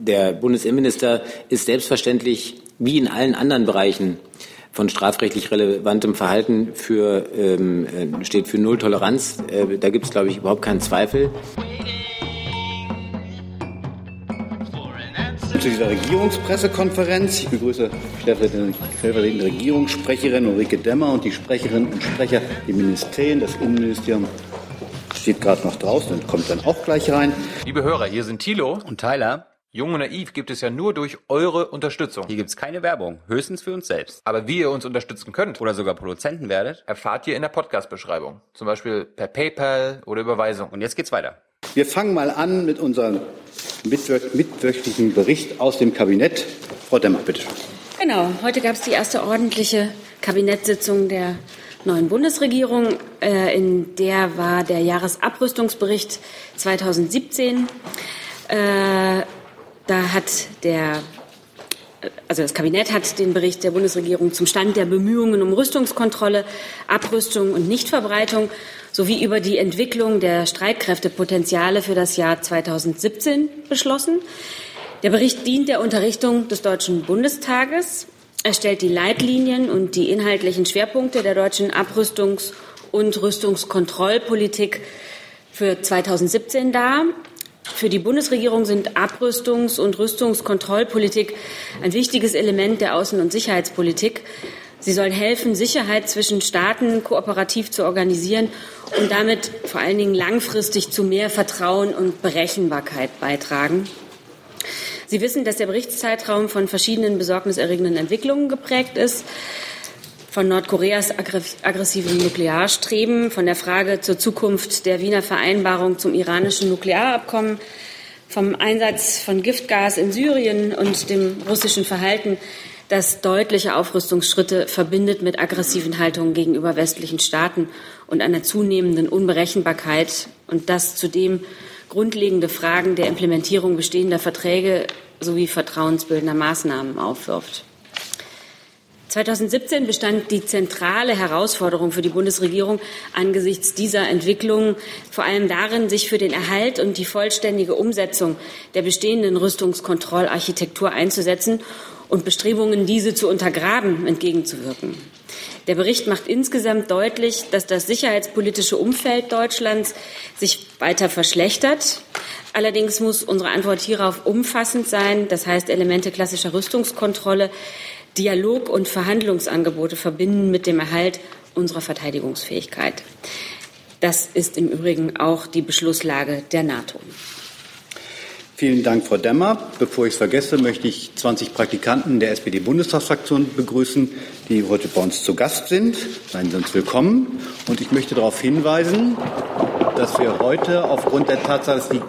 Der Bundesinnenminister ist selbstverständlich wie in allen anderen Bereichen von strafrechtlich relevantem Verhalten für, ähm, äh, steht für Null Toleranz. Äh, da gibt es, glaube ich, überhaupt keinen Zweifel. Zu dieser Regierungspressekonferenz. Ich begrüße stellvertretende Regierungssprecherin Ulrike Demmer und die Sprecherinnen und Sprecher der Ministerien. Das Innenministerium steht gerade noch draußen und kommt dann auch gleich rein. Liebe Hörer, hier sind Thilo und Tyler. Jung und naiv gibt es ja nur durch eure Unterstützung. Hier gibt's keine Werbung, höchstens für uns selbst. Aber wie ihr uns unterstützen könnt oder sogar Produzenten werdet, erfahrt ihr in der Podcast-Beschreibung. Zum Beispiel per PayPal oder Überweisung. Und jetzt geht's weiter. Wir fangen mal an mit unserem mitwöchentlichen Bericht aus dem Kabinett. Frau Demmer, bitte. Genau, heute gab es die erste ordentliche Kabinettssitzung der neuen Bundesregierung. Äh, in der war der Jahresabrüstungsbericht 2017. Äh, da hat der also das Kabinett hat den Bericht der Bundesregierung zum Stand der Bemühungen um Rüstungskontrolle, Abrüstung und Nichtverbreitung sowie über die Entwicklung der Streitkräftepotenziale für das Jahr 2017 beschlossen. Der Bericht dient der Unterrichtung des Deutschen Bundestages. Er stellt die Leitlinien und die inhaltlichen Schwerpunkte der deutschen Abrüstungs- und Rüstungskontrollpolitik für 2017 dar. Für die Bundesregierung sind Abrüstungs- und Rüstungskontrollpolitik ein wichtiges Element der Außen- und Sicherheitspolitik. Sie sollen helfen, Sicherheit zwischen Staaten kooperativ zu organisieren und damit vor allen Dingen langfristig zu mehr Vertrauen und Berechenbarkeit beitragen. Sie wissen, dass der Berichtszeitraum von verschiedenen besorgniserregenden Entwicklungen geprägt ist von Nordkoreas aggressivem Nuklearstreben, von der Frage zur Zukunft der Wiener Vereinbarung zum iranischen Nuklearabkommen, vom Einsatz von Giftgas in Syrien und dem russischen Verhalten, das deutliche Aufrüstungsschritte verbindet mit aggressiven Haltungen gegenüber westlichen Staaten und einer zunehmenden Unberechenbarkeit und das zudem grundlegende Fragen der Implementierung bestehender Verträge sowie vertrauensbildender Maßnahmen aufwirft. 2017 bestand die zentrale Herausforderung für die Bundesregierung angesichts dieser Entwicklung vor allem darin, sich für den Erhalt und die vollständige Umsetzung der bestehenden Rüstungskontrollarchitektur einzusetzen und Bestrebungen, diese zu untergraben, entgegenzuwirken. Der Bericht macht insgesamt deutlich, dass das sicherheitspolitische Umfeld Deutschlands sich weiter verschlechtert. Allerdings muss unsere Antwort hierauf umfassend sein, das heißt Elemente klassischer Rüstungskontrolle Dialog- und Verhandlungsangebote verbinden mit dem Erhalt unserer Verteidigungsfähigkeit. Das ist im Übrigen auch die Beschlusslage der NATO. Vielen Dank, Frau Demmer. Bevor ich es vergesse, möchte ich 20 Praktikanten der SPD-Bundestagsfraktion begrüßen, die heute bei uns zu Gast sind. Seien Sie uns willkommen. Und ich möchte darauf hinweisen, dass wir heute aufgrund der Tatsache, dass die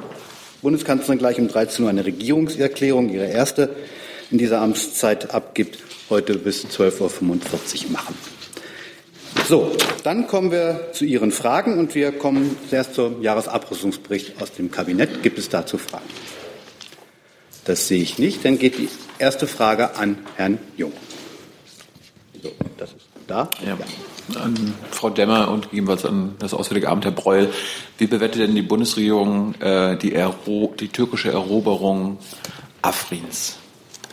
Bundeskanzlerin gleich um 13 Uhr eine Regierungserklärung, ihre erste in dieser Amtszeit abgibt, heute bis 12.45 Uhr machen. So, dann kommen wir zu Ihren Fragen und wir kommen zuerst zum Jahresabrüstungsbericht aus dem Kabinett. Gibt es dazu Fragen? Das sehe ich nicht. Dann geht die erste Frage an Herrn Jung. So, das ist da. Ja. ja. An Frau Demmer und ebenfalls an das Auswärtige Amt, Herr Breul. Wie bewertet denn die Bundesregierung äh, die, die türkische Eroberung Afrins?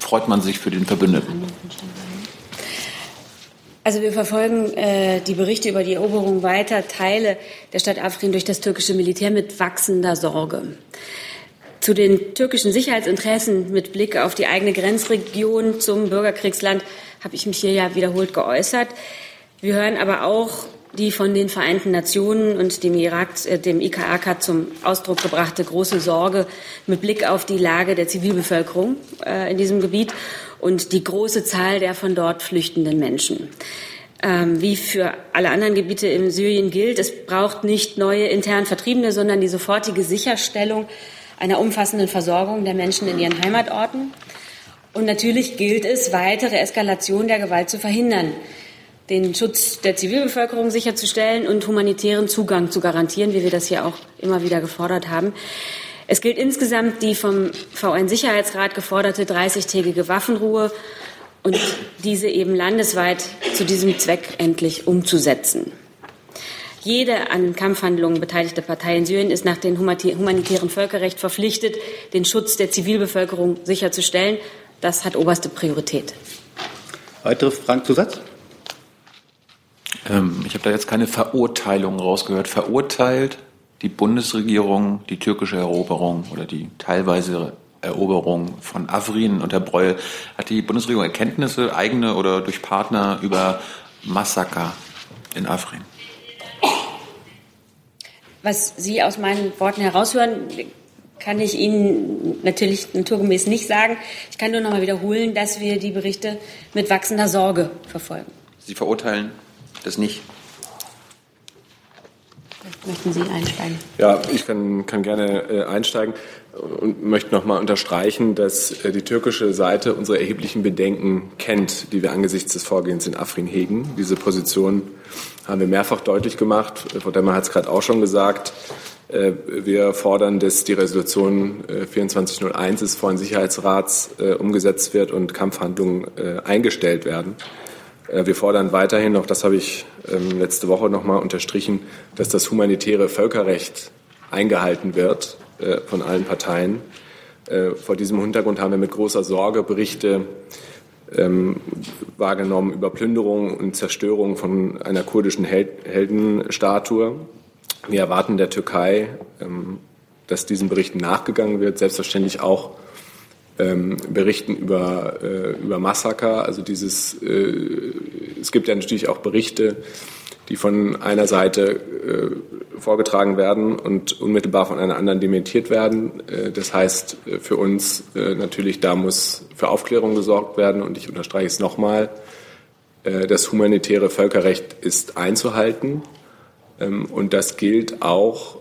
Freut man sich für den Verbündeten? Also wir verfolgen äh, die Berichte über die Eroberung weiter Teile der Stadt Afrin durch das türkische Militär mit wachsender Sorge. Zu den türkischen Sicherheitsinteressen mit Blick auf die eigene Grenzregion zum Bürgerkriegsland habe ich mich hier ja wiederholt geäußert. Wir hören aber auch die von den Vereinten Nationen und dem, Irak, äh, dem IKAK zum Ausdruck gebrachte große Sorge mit Blick auf die Lage der Zivilbevölkerung äh, in diesem Gebiet und die große Zahl der von dort flüchtenden Menschen. Ähm, wie für alle anderen Gebiete in Syrien gilt, es braucht nicht neue intern Vertriebene, sondern die sofortige Sicherstellung einer umfassenden Versorgung der Menschen in ihren Heimatorten. Und natürlich gilt es, weitere Eskalation der Gewalt zu verhindern den Schutz der Zivilbevölkerung sicherzustellen und humanitären Zugang zu garantieren, wie wir das hier auch immer wieder gefordert haben. Es gilt insgesamt die vom VN-Sicherheitsrat geforderte 30-tägige Waffenruhe und diese eben landesweit zu diesem Zweck endlich umzusetzen. Jede an Kampfhandlungen beteiligte Partei in Syrien ist nach dem humanitären Völkerrecht verpflichtet, den Schutz der Zivilbevölkerung sicherzustellen. Das hat oberste Priorität. Weitere Fragen zu Satz? Ähm, ich habe da jetzt keine Verurteilung rausgehört. Verurteilt die Bundesregierung die türkische Eroberung oder die teilweise Eroberung von Afrin unter Breuel. Hat die Bundesregierung Erkenntnisse, eigene oder durch Partner über Massaker in Afrin? Was Sie aus meinen Worten heraushören, kann ich Ihnen natürlich naturgemäß nicht sagen. Ich kann nur noch mal wiederholen, dass wir die Berichte mit wachsender Sorge verfolgen. Sie verurteilen das nicht? Möchten Sie einsteigen? Ja, ich kann, kann gerne äh, einsteigen und möchte noch mal unterstreichen, dass äh, die türkische Seite unsere erheblichen Bedenken kennt, die wir angesichts des Vorgehens in Afrin hegen. Diese Position haben wir mehrfach deutlich gemacht. Frau Demmer hat es gerade auch schon gesagt. Äh, wir fordern, dass die Resolution 2401 des Sicherheitsrats umgesetzt wird und Kampfhandlungen eingestellt werden. Äh, wir fordern weiterhin, auch das habe ich ähm, letzte Woche noch mal unterstrichen, dass das humanitäre Völkerrecht eingehalten wird äh, von allen Parteien. Äh, vor diesem Hintergrund haben wir mit großer Sorge Berichte ähm, wahrgenommen über Plünderung und Zerstörung von einer kurdischen Heldenstatue. Wir erwarten der Türkei, ähm, dass diesen Berichten nachgegangen wird, selbstverständlich auch ähm, berichten über, äh, über Massaker. Also dieses, äh, es gibt ja natürlich auch Berichte, die von einer Seite äh, vorgetragen werden und unmittelbar von einer anderen dementiert werden. Äh, das heißt äh, für uns äh, natürlich, da muss für Aufklärung gesorgt werden und ich unterstreiche es nochmal, das humanitäre Völkerrecht ist einzuhalten ähm, und das gilt auch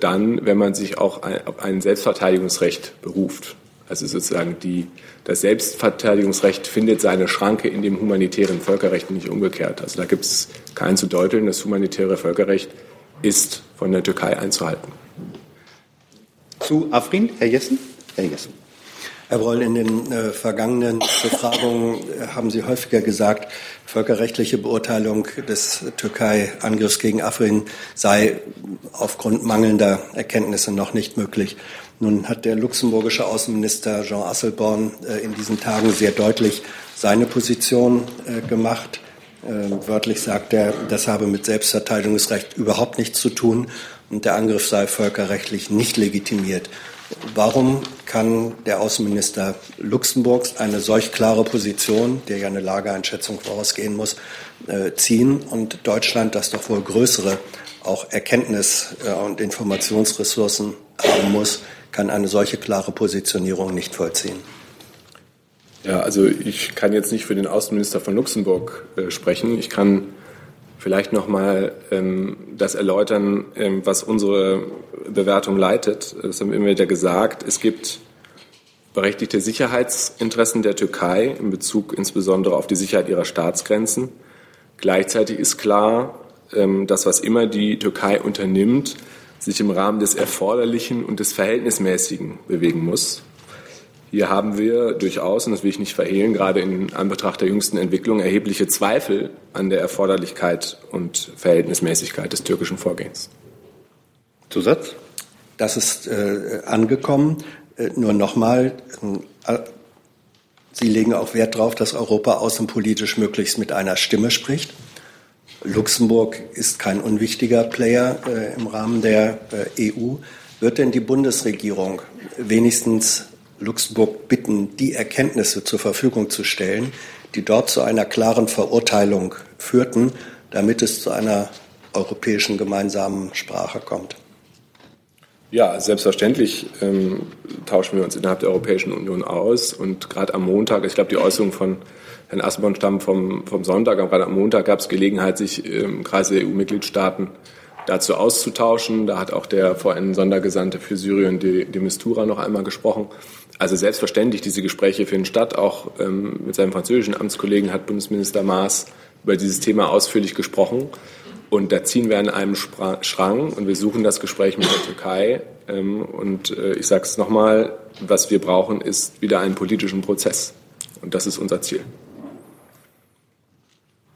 dann, wenn man sich auch auf ein Selbstverteidigungsrecht beruft. Also sozusagen die, das Selbstverteidigungsrecht findet seine Schranke in dem humanitären Völkerrecht nicht umgekehrt. Also da gibt es kein zu deuteln. Das humanitäre Völkerrecht ist von der Türkei einzuhalten. Zu Afrin, Herr Jessen? Herr Jessen. Herr Broll, in den äh, vergangenen Befragungen äh, haben Sie häufiger gesagt, völkerrechtliche Beurteilung des Türkei-Angriffs gegen Afrin sei aufgrund mangelnder Erkenntnisse noch nicht möglich. Nun hat der luxemburgische Außenminister Jean Asselborn äh, in diesen Tagen sehr deutlich seine Position äh, gemacht. Äh, wörtlich sagt er, das habe mit Selbstverteidigungsrecht überhaupt nichts zu tun und der Angriff sei völkerrechtlich nicht legitimiert. Warum kann der Außenminister Luxemburgs eine solch klare Position, der ja eine Lageeinschätzung vorausgehen muss, ziehen und Deutschland, das doch wohl größere auch Erkenntnis- und Informationsressourcen haben muss, kann eine solche klare Positionierung nicht vollziehen. Ja, also ich kann jetzt nicht für den Außenminister von Luxemburg äh, sprechen. Ich kann vielleicht noch mal ähm, das erläutern, ähm, was unsere Bewertung leitet. Das haben wir immer wieder gesagt. Es gibt berechtigte Sicherheitsinteressen der Türkei in Bezug insbesondere auf die Sicherheit ihrer Staatsgrenzen. Gleichzeitig ist klar, ähm, dass was immer die Türkei unternimmt, sich im Rahmen des Erforderlichen und des Verhältnismäßigen bewegen muss. Hier haben wir durchaus, und das will ich nicht verhehlen, gerade in Anbetracht der jüngsten Entwicklung erhebliche Zweifel an der Erforderlichkeit und Verhältnismäßigkeit des türkischen Vorgehens. Zusatz? Das ist äh, angekommen. Äh, nur nochmal, äh, Sie legen auch Wert darauf, dass Europa außenpolitisch möglichst mit einer Stimme spricht. Luxemburg ist kein unwichtiger Player äh, im Rahmen der äh, EU. Wird denn die Bundesregierung wenigstens Luxemburg bitten, die Erkenntnisse zur Verfügung zu stellen, die dort zu einer klaren Verurteilung führten, damit es zu einer europäischen gemeinsamen Sprache kommt? Ja, selbstverständlich ähm, tauschen wir uns innerhalb der Europäischen Union aus. Und gerade am Montag, ich glaube, die Äußerung von Herrn Asselborn stammt vom, vom Sonntag, aber gerade am Montag gab es Gelegenheit, sich im Kreis der EU-Mitgliedstaaten dazu auszutauschen. Da hat auch der VN-Sondergesandte für Syrien, de, de Mistura, noch einmal gesprochen. Also selbstverständlich, diese Gespräche finden statt. Auch ähm, mit seinem französischen Amtskollegen hat Bundesminister Maas über dieses Thema ausführlich gesprochen. Und da ziehen wir an einem Spra Schrank und wir suchen das Gespräch mit der Türkei. Ähm, und äh, ich sage es nochmal, was wir brauchen, ist wieder einen politischen Prozess. Und das ist unser Ziel.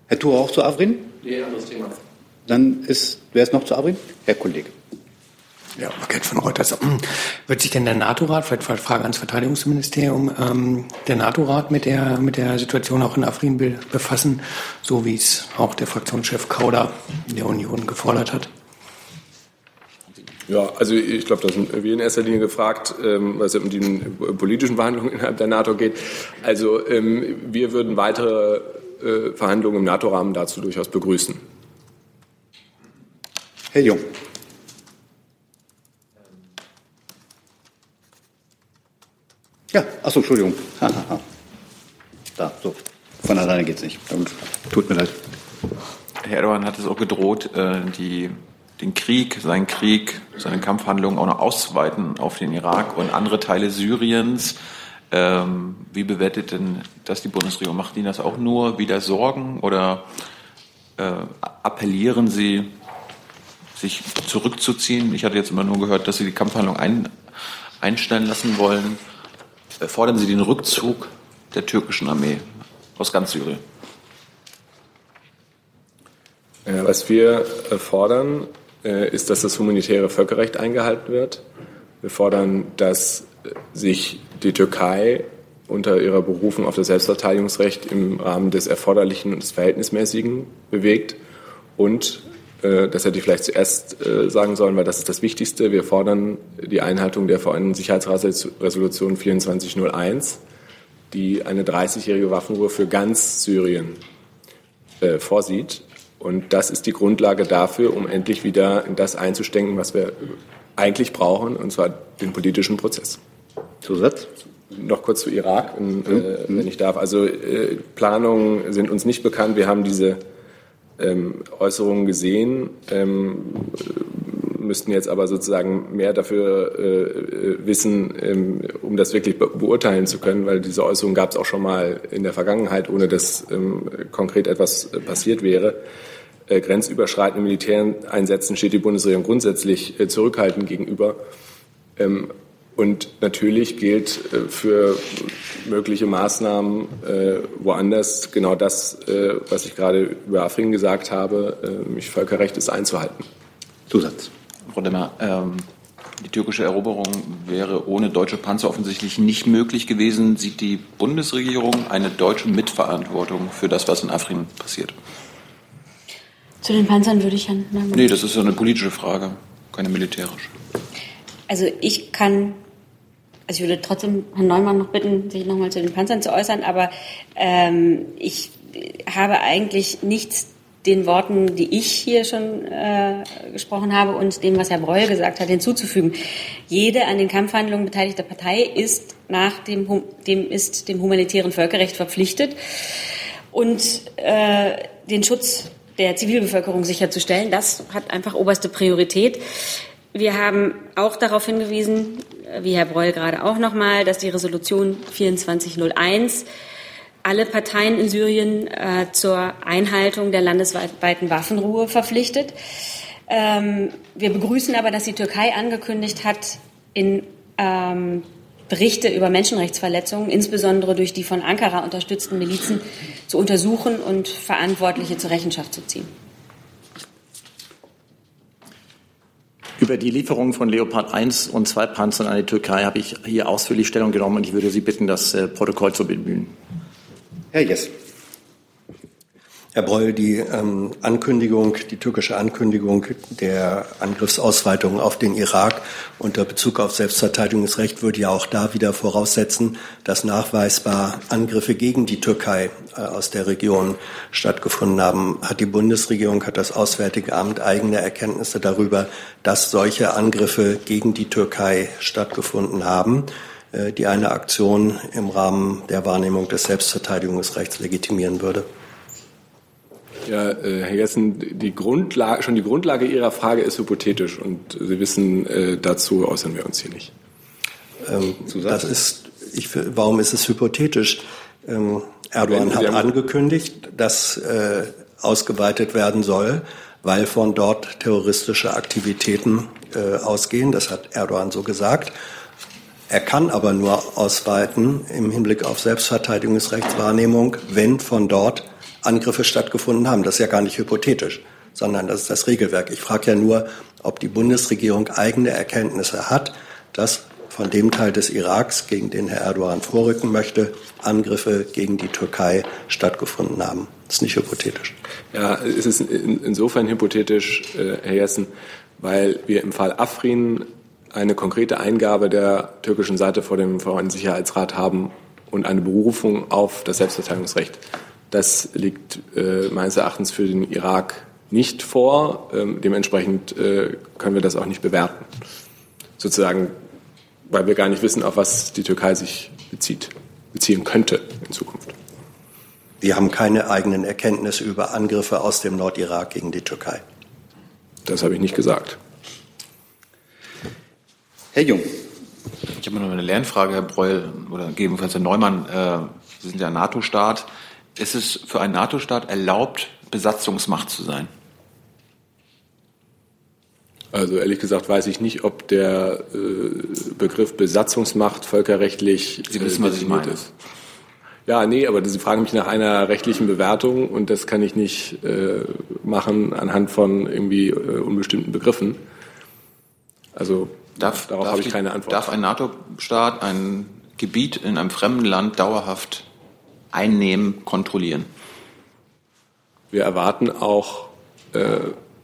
Herr Thur, auch zu Afrin? Nee, anderes Thema. Dann ist, wer ist noch zu Afrin? Herr Kollege. Ja, Market von Reuters. Wird sich denn der NATO-Rat, vielleicht Frage ans Verteidigungsministerium, ähm, der NATO-Rat mit der, mit der Situation auch in Afrin befassen, so wie es auch der Fraktionschef Kauder der Union gefordert hat? Ja, also ich glaube, da sind wir in erster Linie gefragt, ähm, was um die politischen Verhandlungen innerhalb der NATO geht. Also ähm, wir würden weitere äh, Verhandlungen im NATO-Rahmen dazu durchaus begrüßen. Herr Jung. Ja, achso, Entschuldigung. Da, so. Von alleine geht's nicht. Tut mir leid. Herr Erdogan hat es auch gedroht, äh, die, den Krieg, seinen Krieg, seine Kampfhandlungen auch noch auszuweiten auf den Irak und andere Teile Syriens. Ähm, wie bewertet denn das die Bundesregierung? Macht Ihnen das auch nur wieder Sorgen oder äh, appellieren Sie, sich zurückzuziehen? Ich hatte jetzt immer nur gehört, dass Sie die Kampfhandlung ein, einstellen lassen wollen. Äh, fordern Sie den Rückzug der türkischen Armee aus ganz Syrien? Äh, was wir äh, fordern, ist, dass das humanitäre Völkerrecht eingehalten wird. Wir fordern, dass sich die Türkei unter ihrer Berufung auf das Selbstverteidigungsrecht im Rahmen des Erforderlichen und des Verhältnismäßigen bewegt. Und, das hätte ich vielleicht zuerst sagen sollen, weil das ist das Wichtigste, wir fordern die Einhaltung der Vereinten Sicherheitsresolution 2401 die eine 30-jährige Waffenruhe für ganz Syrien äh, vorsieht. Und das ist die Grundlage dafür, um endlich wieder in das einzustenken, was wir eigentlich brauchen, und zwar den politischen Prozess. Zusatz? Noch kurz zu Irak, wenn, äh, wenn ich darf. Also äh, Planungen sind uns nicht bekannt. Wir haben diese ähm, Äußerungen gesehen. Ähm, müssten jetzt aber sozusagen mehr dafür äh, wissen, ähm, um das wirklich be beurteilen zu können, weil diese Äußerung gab es auch schon mal in der Vergangenheit, ohne dass ähm, konkret etwas äh, passiert wäre. Äh, grenzüberschreitende Militäreinsätzen steht die Bundesregierung grundsätzlich äh, zurückhaltend gegenüber. Ähm, und natürlich gilt äh, für mögliche Maßnahmen äh, woanders genau das, was ich gerade über Afrin gesagt habe, nämlich Völkerrecht ist einzuhalten. Zusatz. Frau Demmer, ähm, die türkische Eroberung wäre ohne deutsche Panzer offensichtlich nicht möglich gewesen. Sieht die Bundesregierung eine deutsche Mitverantwortung für das, was in Afrin passiert? Zu den Panzern würde ich Herrn Neumann. Nee, das ist so eine politische Frage, keine militärische. Also ich kann, also ich würde trotzdem Herrn Neumann noch bitten, sich nochmal zu den Panzern zu äußern, aber ähm, ich habe eigentlich nichts den Worten, die ich hier schon äh, gesprochen habe und dem, was Herr Breul gesagt hat, hinzuzufügen. Jede an den Kampfhandlungen beteiligte Partei ist nach dem, dem, ist dem humanitären Völkerrecht verpflichtet und äh, den Schutz der Zivilbevölkerung sicherzustellen. Das hat einfach oberste Priorität. Wir haben auch darauf hingewiesen, wie Herr Breul gerade auch nochmal, dass die Resolution 2401 alle Parteien in Syrien äh, zur Einhaltung der landesweiten Waffenruhe verpflichtet. Ähm, wir begrüßen aber, dass die Türkei angekündigt hat, in ähm, Berichte über Menschenrechtsverletzungen, insbesondere durch die von Ankara unterstützten Milizen, zu untersuchen und Verantwortliche zur Rechenschaft zu ziehen. Über die Lieferung von Leopard 1 und 2 Panzern an die Türkei habe ich hier ausführlich Stellung genommen und ich würde Sie bitten, das äh, Protokoll zu bemühen. Herr Jess. Herr Breul, die ähm, Ankündigung, die türkische Ankündigung der Angriffsausweitung auf den Irak unter Bezug auf Selbstverteidigungsrecht würde ja auch da wieder voraussetzen, dass nachweisbar Angriffe gegen die Türkei äh, aus der Region stattgefunden haben. Hat die Bundesregierung, hat das Auswärtige Amt eigene Erkenntnisse darüber, dass solche Angriffe gegen die Türkei stattgefunden haben? Äh, die eine Aktion im Rahmen der Wahrnehmung des Selbstverteidigungsrechts legitimieren würde. Ja, äh, Herr Jessen, die Grundlage, schon die Grundlage Ihrer Frage ist hypothetisch und Sie wissen, äh, dazu äußern wir uns hier nicht. Ähm, das ist, ich, warum ist es hypothetisch? Ähm, Erdogan hat angekündigt, dass äh, ausgeweitet werden soll, weil von dort terroristische Aktivitäten äh, ausgehen. Das hat Erdogan so gesagt. Er kann aber nur ausweiten im Hinblick auf Selbstverteidigungsrechtswahrnehmung, wenn von dort Angriffe stattgefunden haben. Das ist ja gar nicht hypothetisch. sondern das ist das Regelwerk. Ich frage ja nur, ob die Bundesregierung eigene Erkenntnisse hat, dass von dem Teil des Iraks, gegen den Herr Erdogan vorrücken möchte, Angriffe gegen die Türkei stattgefunden haben. Das ist nicht hypothetisch. Ja, es ist insofern hypothetisch, äh, Herr Jessen, weil wir im Fall Afrin eine konkrete Eingabe der türkischen Seite vor dem Vereinten haben und eine Berufung auf das Selbstverteidigungsrecht. Das liegt äh, meines Erachtens für den Irak nicht vor. Ähm, dementsprechend äh, können wir das auch nicht bewerten. Sozusagen, weil wir gar nicht wissen, auf was die Türkei sich bezieht, beziehen könnte in Zukunft. Sie haben keine eigenen Erkenntnisse über Angriffe aus dem Nordirak gegen die Türkei. Das habe ich nicht gesagt. Herr Jung. Ich habe noch eine Lernfrage, Herr Breul, oder gegebenenfalls Herr Neumann. Äh, Sie sind ja ein NATO-Staat. Ist es für einen NATO-Staat erlaubt, Besatzungsmacht zu sein? Also ehrlich gesagt weiß ich nicht, ob der äh, Begriff Besatzungsmacht völkerrechtlich Sie wissen, was ich meine. Ist. Ja, nee, aber Sie fragen mich nach einer rechtlichen Bewertung und das kann ich nicht äh, machen anhand von irgendwie äh, unbestimmten Begriffen. Also darf, darauf habe ich keine Antwort. Darf ein NATO-Staat ein Gebiet in einem fremden Land dauerhaft einnehmen, kontrollieren? Wir erwarten auch äh,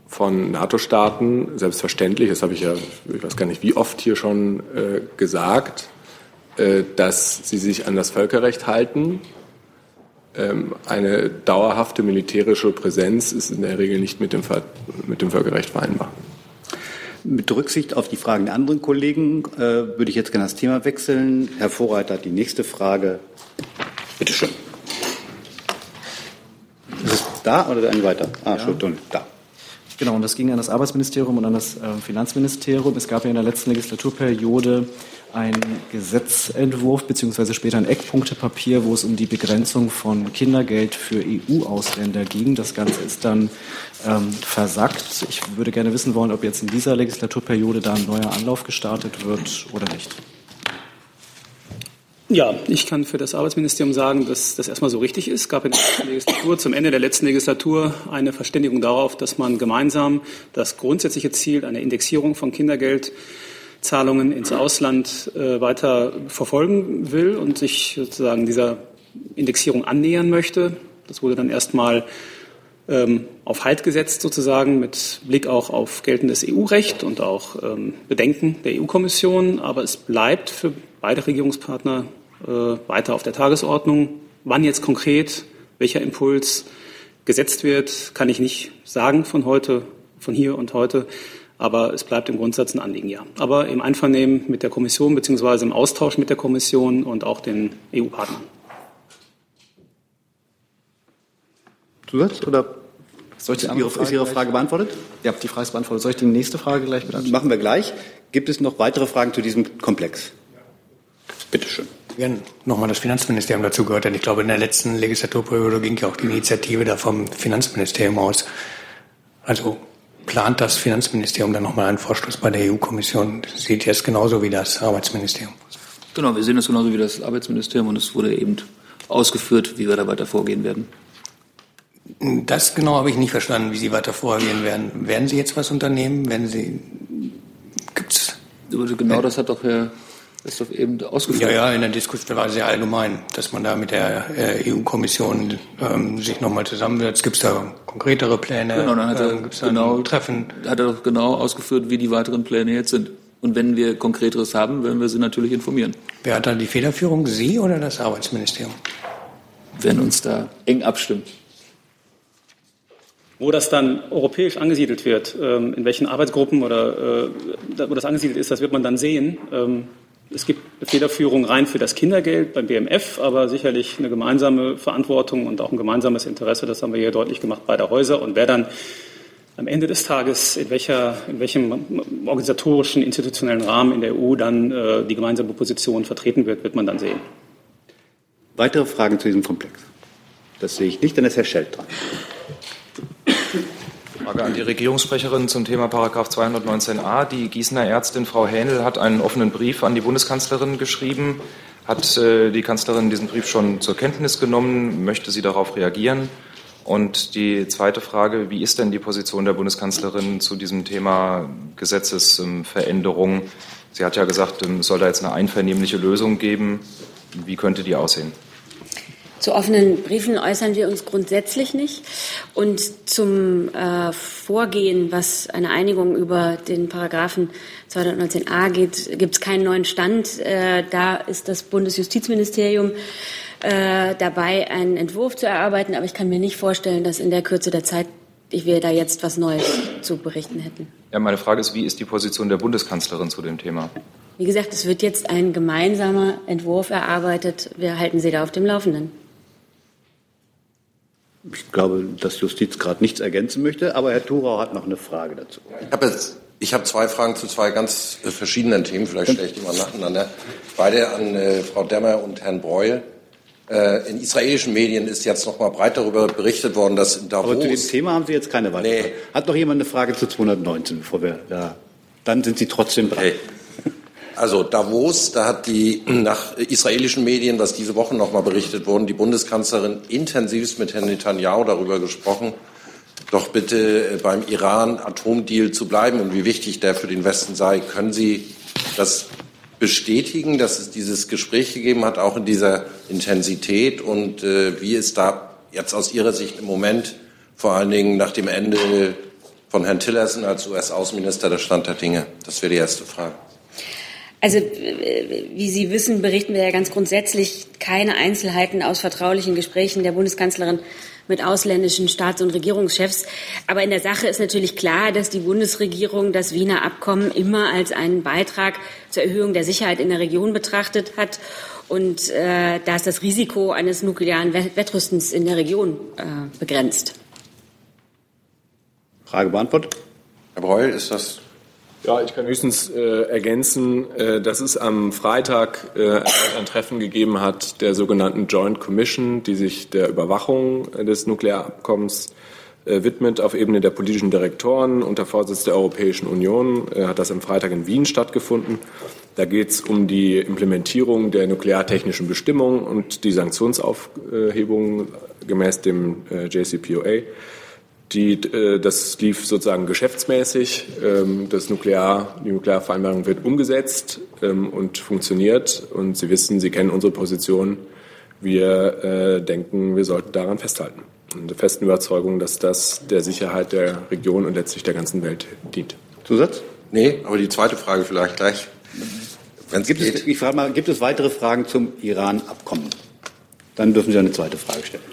von NATO-Staaten, selbstverständlich, das habe ich ja, ich weiß gar nicht, wie oft hier schon äh, gesagt, äh, dass sie sich an das Völkerrecht halten. Ähm, eine dauerhafte militärische Präsenz ist in der Regel nicht mit dem, mit dem Völkerrecht vereinbar. Mit Rücksicht auf die Fragen der anderen Kollegen äh, würde ich jetzt gerne das Thema wechseln. Herr Vorreiter hat die nächste Frage. Bitte schön. Ist es da oder ein weiter? Ah, ja. Entschuldigung, da. Genau, und das ging an das Arbeitsministerium und an das äh, Finanzministerium. Es gab ja in der letzten Legislaturperiode einen Gesetzentwurf beziehungsweise später ein Eckpunktepapier, wo es um die Begrenzung von Kindergeld für EU-Ausländer ging. Das Ganze ist dann ähm, versackt. Ich würde gerne wissen wollen, ob jetzt in dieser Legislaturperiode da ein neuer Anlauf gestartet wird oder nicht. Ja, ich kann für das Arbeitsministerium sagen, dass das erstmal so richtig ist. Es gab in der letzten Legislatur, zum Ende der letzten Legislatur eine Verständigung darauf, dass man gemeinsam das grundsätzliche Ziel einer Indexierung von Kindergeldzahlungen ins Ausland äh, weiter verfolgen will und sich sozusagen dieser Indexierung annähern möchte. Das wurde dann erstmal ähm, auf Halt gesetzt sozusagen mit Blick auch auf geltendes EU-Recht und auch ähm, Bedenken der EU-Kommission. Aber es bleibt für beide Regierungspartner äh, weiter auf der Tagesordnung. Wann jetzt konkret welcher Impuls gesetzt wird, kann ich nicht sagen von heute, von hier und heute. Aber es bleibt im Grundsatz ein Anliegen, ja. Aber im Einvernehmen mit der Kommission beziehungsweise im Austausch mit der Kommission und auch den EU-Partnern. Zusatz oder soll ich die Ihre, Frage ist Ihre Frage beantwortet? Ja, die Frage ist beantwortet. Soll ich die nächste Frage gleich mit anschauen? Machen wir gleich. Gibt es noch weitere Fragen zu diesem Komplex? Bitte schön. Gerne nochmal das Finanzministerium dazu gehört, denn ich glaube, in der letzten Legislaturperiode ging ja auch die Initiative da vom Finanzministerium aus. Also plant das Finanzministerium dann nochmal einen Vorstoß bei der EU-Kommission? Sieht es genauso wie das Arbeitsministerium? Genau, wir sehen es genauso wie das Arbeitsministerium und es wurde eben ausgeführt, wie wir da weiter vorgehen werden. Das genau habe ich nicht verstanden, wie Sie weiter vorgehen werden. Werden Sie jetzt was unternehmen? Werden Sie gibt's? Genau, das hat doch Herr ist doch eben ausgeführt. Ja, ja, in der Diskussion war sehr allgemein, dass man da mit der äh, EU-Kommission ähm, sich nochmal zusammensetzt. Gibt es da konkretere Pläne? Genau, dann hat er, ähm, genau, Treffen? Hat er doch genau ausgeführt, wie die weiteren Pläne jetzt sind. Und wenn wir konkreteres haben, werden wir Sie natürlich informieren. Wer hat da die Federführung, Sie oder das Arbeitsministerium? Werden uns da eng abstimmen. Wo das dann europäisch angesiedelt wird, ähm, in welchen Arbeitsgruppen oder äh, wo das angesiedelt ist, das wird man dann sehen. Es gibt Federführung rein für das Kindergeld beim BMF, aber sicherlich eine gemeinsame Verantwortung und auch ein gemeinsames Interesse. Das haben wir hier deutlich gemacht bei der Häuser. Und wer dann am Ende des Tages in, welcher, in welchem organisatorischen, institutionellen Rahmen in der EU dann äh, die gemeinsame Position vertreten wird, wird man dann sehen. Weitere Fragen zu diesem Komplex? Das sehe ich nicht, dann ist Herr Schelt dran. Frage an die Regierungssprecherin zum Thema Paragraph 219a. Die Gießener Ärztin Frau Hähnel hat einen offenen Brief an die Bundeskanzlerin geschrieben. Hat äh, die Kanzlerin diesen Brief schon zur Kenntnis genommen? Möchte sie darauf reagieren? Und die zweite Frage, wie ist denn die Position der Bundeskanzlerin zu diesem Thema Gesetzesveränderung? Sie hat ja gesagt, es soll da jetzt eine einvernehmliche Lösung geben. Wie könnte die aussehen? Zu offenen Briefen äußern wir uns grundsätzlich nicht. Und zum äh, Vorgehen, was eine Einigung über den Paragraphen 219a geht, gibt es keinen neuen Stand. Äh, da ist das Bundesjustizministerium äh, dabei, einen Entwurf zu erarbeiten. Aber ich kann mir nicht vorstellen, dass in der Kürze der Zeit wir da jetzt was Neues zu berichten hätten. Ja, meine Frage ist, wie ist die Position der Bundeskanzlerin zu dem Thema? Wie gesagt, es wird jetzt ein gemeinsamer Entwurf erarbeitet. Wir halten Sie da auf dem Laufenden. Ich glaube, dass Justiz gerade nichts ergänzen möchte, aber Herr Thurau hat noch eine Frage dazu. Ich habe jetzt ich habe zwei Fragen zu zwei ganz äh, verschiedenen Themen. Vielleicht stelle ich die mal nacheinander. Beide an äh, Frau Demmer und Herrn Breuel. Äh, in israelischen Medien ist jetzt noch mal breit darüber berichtet worden, dass in Davos. Aber zu dem Thema haben Sie jetzt keine weitere. Nee. Hat noch jemand eine Frage zu 219, bevor wir da? Dann sind Sie trotzdem dran. Okay. Also Davos, da hat die nach israelischen Medien, was diese Woche noch mal berichtet wurde, die Bundeskanzlerin intensivst mit Herrn Netanyahu darüber gesprochen, doch bitte äh, beim Iran-Atomdeal zu bleiben und wie wichtig der für den Westen sei. Können Sie das bestätigen, dass es dieses Gespräch gegeben hat, auch in dieser Intensität und äh, wie ist da jetzt aus Ihrer Sicht im Moment vor allen Dingen nach dem Ende von Herrn Tillerson als US-Außenminister der Stand der Dinge? Das wäre die erste Frage. Also, wie Sie wissen, berichten wir ja ganz grundsätzlich keine Einzelheiten aus vertraulichen Gesprächen der Bundeskanzlerin mit ausländischen Staats- und Regierungschefs. Aber in der Sache ist natürlich klar, dass die Bundesregierung das Wiener Abkommen immer als einen Beitrag zur Erhöhung der Sicherheit in der Region betrachtet hat und äh, da ist das Risiko eines nuklearen Wettrüstens in der Region äh, begrenzt. Frage beantwortet. Herr Breul, ist das ja, ich kann höchstens äh, ergänzen, äh, dass es am Freitag äh, ein Treffen gegeben hat der sogenannten Joint Commission, die sich der Überwachung des Nuklearabkommens äh, widmet auf Ebene der politischen Direktoren unter Vorsitz der Europäischen Union. Äh, hat das am Freitag in Wien stattgefunden. Da geht es um die Implementierung der nukleartechnischen Bestimmungen und die Sanktionsaufhebung gemäß dem äh, JCPOA. Die, äh, das lief sozusagen geschäftsmäßig. Ähm, das Nuklear, die Nuklearvereinbarung wird umgesetzt ähm, und funktioniert. Und Sie wissen, Sie kennen unsere Position. Wir äh, denken, wir sollten daran festhalten. Und der festen Überzeugung, dass das der Sicherheit der Region und letztlich der ganzen Welt dient. Zusatz? Nee, aber die zweite Frage vielleicht gleich. Gibt es, ich frage mal, gibt es weitere Fragen zum Iran-Abkommen? Dann dürfen Sie eine zweite Frage stellen.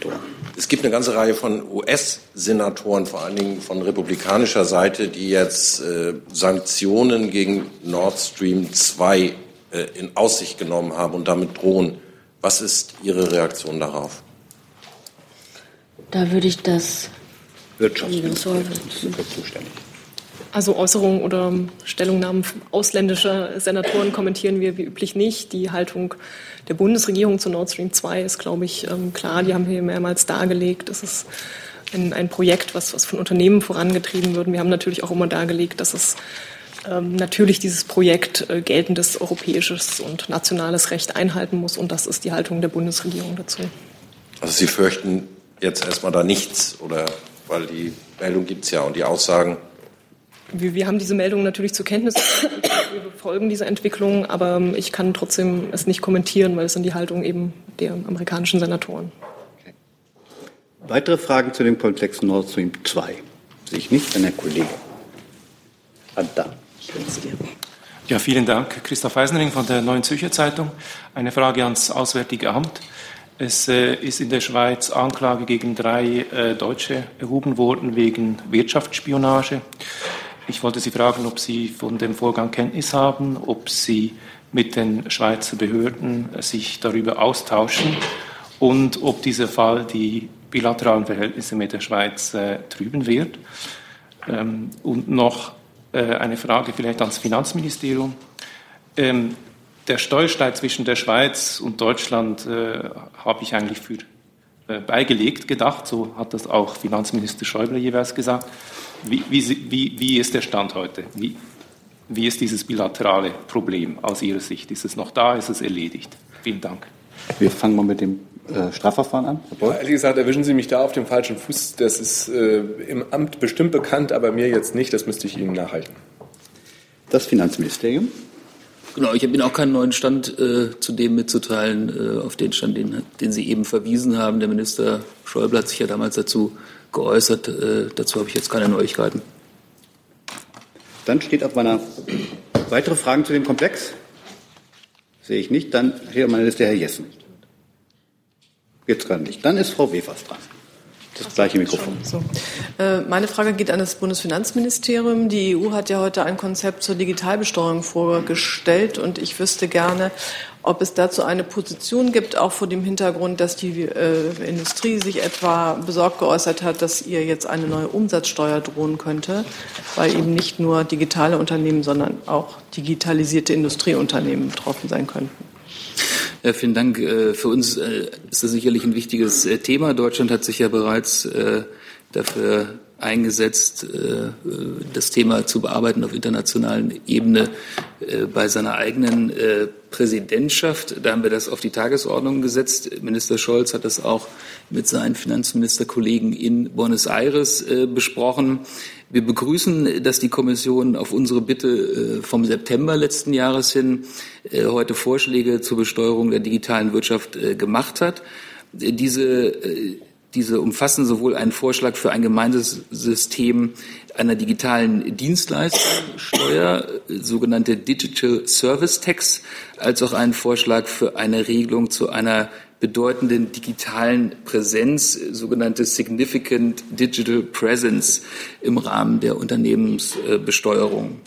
Es gibt eine ganze Reihe von US-Senatoren, vor allen Dingen von republikanischer Seite, die jetzt äh, Sanktionen gegen Nord Stream 2 äh, in Aussicht genommen haben und damit drohen. Was ist Ihre Reaktion darauf? Da würde ich das Wirtschaftsministerium zuständig. Also Äußerungen oder Stellungnahmen ausländischer Senatoren kommentieren wir wie üblich nicht. Die Haltung der Bundesregierung zu Nord Stream 2 ist, glaube ich, ähm, klar. Die haben wir mehrmals dargelegt. Das ist ein, ein Projekt, was, was von Unternehmen vorangetrieben wird. Wir haben natürlich auch immer dargelegt, dass es ähm, natürlich dieses Projekt äh, geltendes europäisches und nationales Recht einhalten muss. Und das ist die Haltung der Bundesregierung dazu. Also Sie fürchten jetzt erstmal da nichts, oder weil die Meldung gibt es ja und die Aussagen wir, wir haben diese Meldung natürlich zur Kenntnis. Wir verfolgen diese Entwicklung, aber ähm, ich kann trotzdem es nicht kommentieren, weil es sind die Haltung eben der amerikanischen Senatoren. Okay. Weitere Fragen zu dem Komplex Nord Stream 2? Sehe ich nicht, wenn Herr Kollege. Ah, da. Ja, vielen Dank. Christoph Eisenring von der Neuen Zürcher Zeitung. Eine Frage ans Auswärtige Amt. Es äh, ist in der Schweiz Anklage gegen drei äh, Deutsche erhoben worden wegen Wirtschaftsspionage. Ich wollte Sie fragen, ob Sie von dem Vorgang Kenntnis haben, ob Sie mit den Schweizer Behörden sich darüber austauschen und ob dieser Fall die bilateralen Verhältnisse mit der Schweiz äh, trüben wird. Ähm, und noch äh, eine Frage vielleicht ans Finanzministerium. Ähm, der Steuerstreit zwischen der Schweiz und Deutschland äh, habe ich eigentlich für äh, beigelegt gedacht. So hat das auch Finanzminister Schäuble jeweils gesagt. Wie, wie, wie, wie ist der Stand heute? Wie, wie ist dieses bilaterale Problem aus Ihrer Sicht? Ist es noch da? Ist es erledigt? Vielen Dank. Wir fangen mal mit dem äh, Strafverfahren an? Ja, ehrlich gesagt, erwischen Sie mich da auf dem falschen Fuß. Das ist äh, im Amt bestimmt bekannt, aber mir jetzt nicht. Das müsste ich Ihnen nachhalten. Das Finanzministerium. Genau, ich habe Ihnen auch keinen neuen Stand äh, zu dem mitzuteilen, äh, auf den Stand, den, den, Sie eben verwiesen haben. Der Minister Schäuble hat sich ja damals dazu geäußert. Äh, dazu habe ich jetzt keine Neuigkeiten. Dann steht auf meiner weitere Fragen zu dem Komplex. Sehe ich nicht. Dann steht auf meiner Liste Herr Jessen. Jetzt gerade nicht. Dann ist Frau Wefers dran. Das gleiche Mikrofon. So. Äh, meine Frage geht an das Bundesfinanzministerium. Die EU hat ja heute ein Konzept zur Digitalbesteuerung vorgestellt und ich wüsste gerne, ob es dazu eine Position gibt, auch vor dem Hintergrund, dass die äh, Industrie sich etwa besorgt geäußert hat, dass ihr jetzt eine neue Umsatzsteuer drohen könnte, weil eben nicht nur digitale Unternehmen, sondern auch digitalisierte Industrieunternehmen betroffen sein könnten. Ja, vielen Dank. Äh, für uns äh, ist das sicherlich ein wichtiges äh, Thema. Deutschland hat sich ja bereits dafür eingesetzt, das Thema zu bearbeiten auf internationalen Ebene bei seiner eigenen Präsidentschaft. Da haben wir das auf die Tagesordnung gesetzt. Minister Scholz hat das auch mit seinen Finanzministerkollegen in Buenos Aires besprochen. Wir begrüßen, dass die Kommission auf unsere Bitte äh, vom September letzten Jahres hin äh, heute Vorschläge zur Besteuerung der digitalen Wirtschaft äh, gemacht hat. Diese, diese umfassen sowohl einen Vorschlag für ein gemeinsames System einer digitalen Dienstleistungssteuer, sogenannte Digital Service Tax, als auch einen Vorschlag für eine Regelung zu einer bedeutenden digitalen Präsenz, sogenannte Significant Digital Presence im Rahmen der Unternehmensbesteuerung.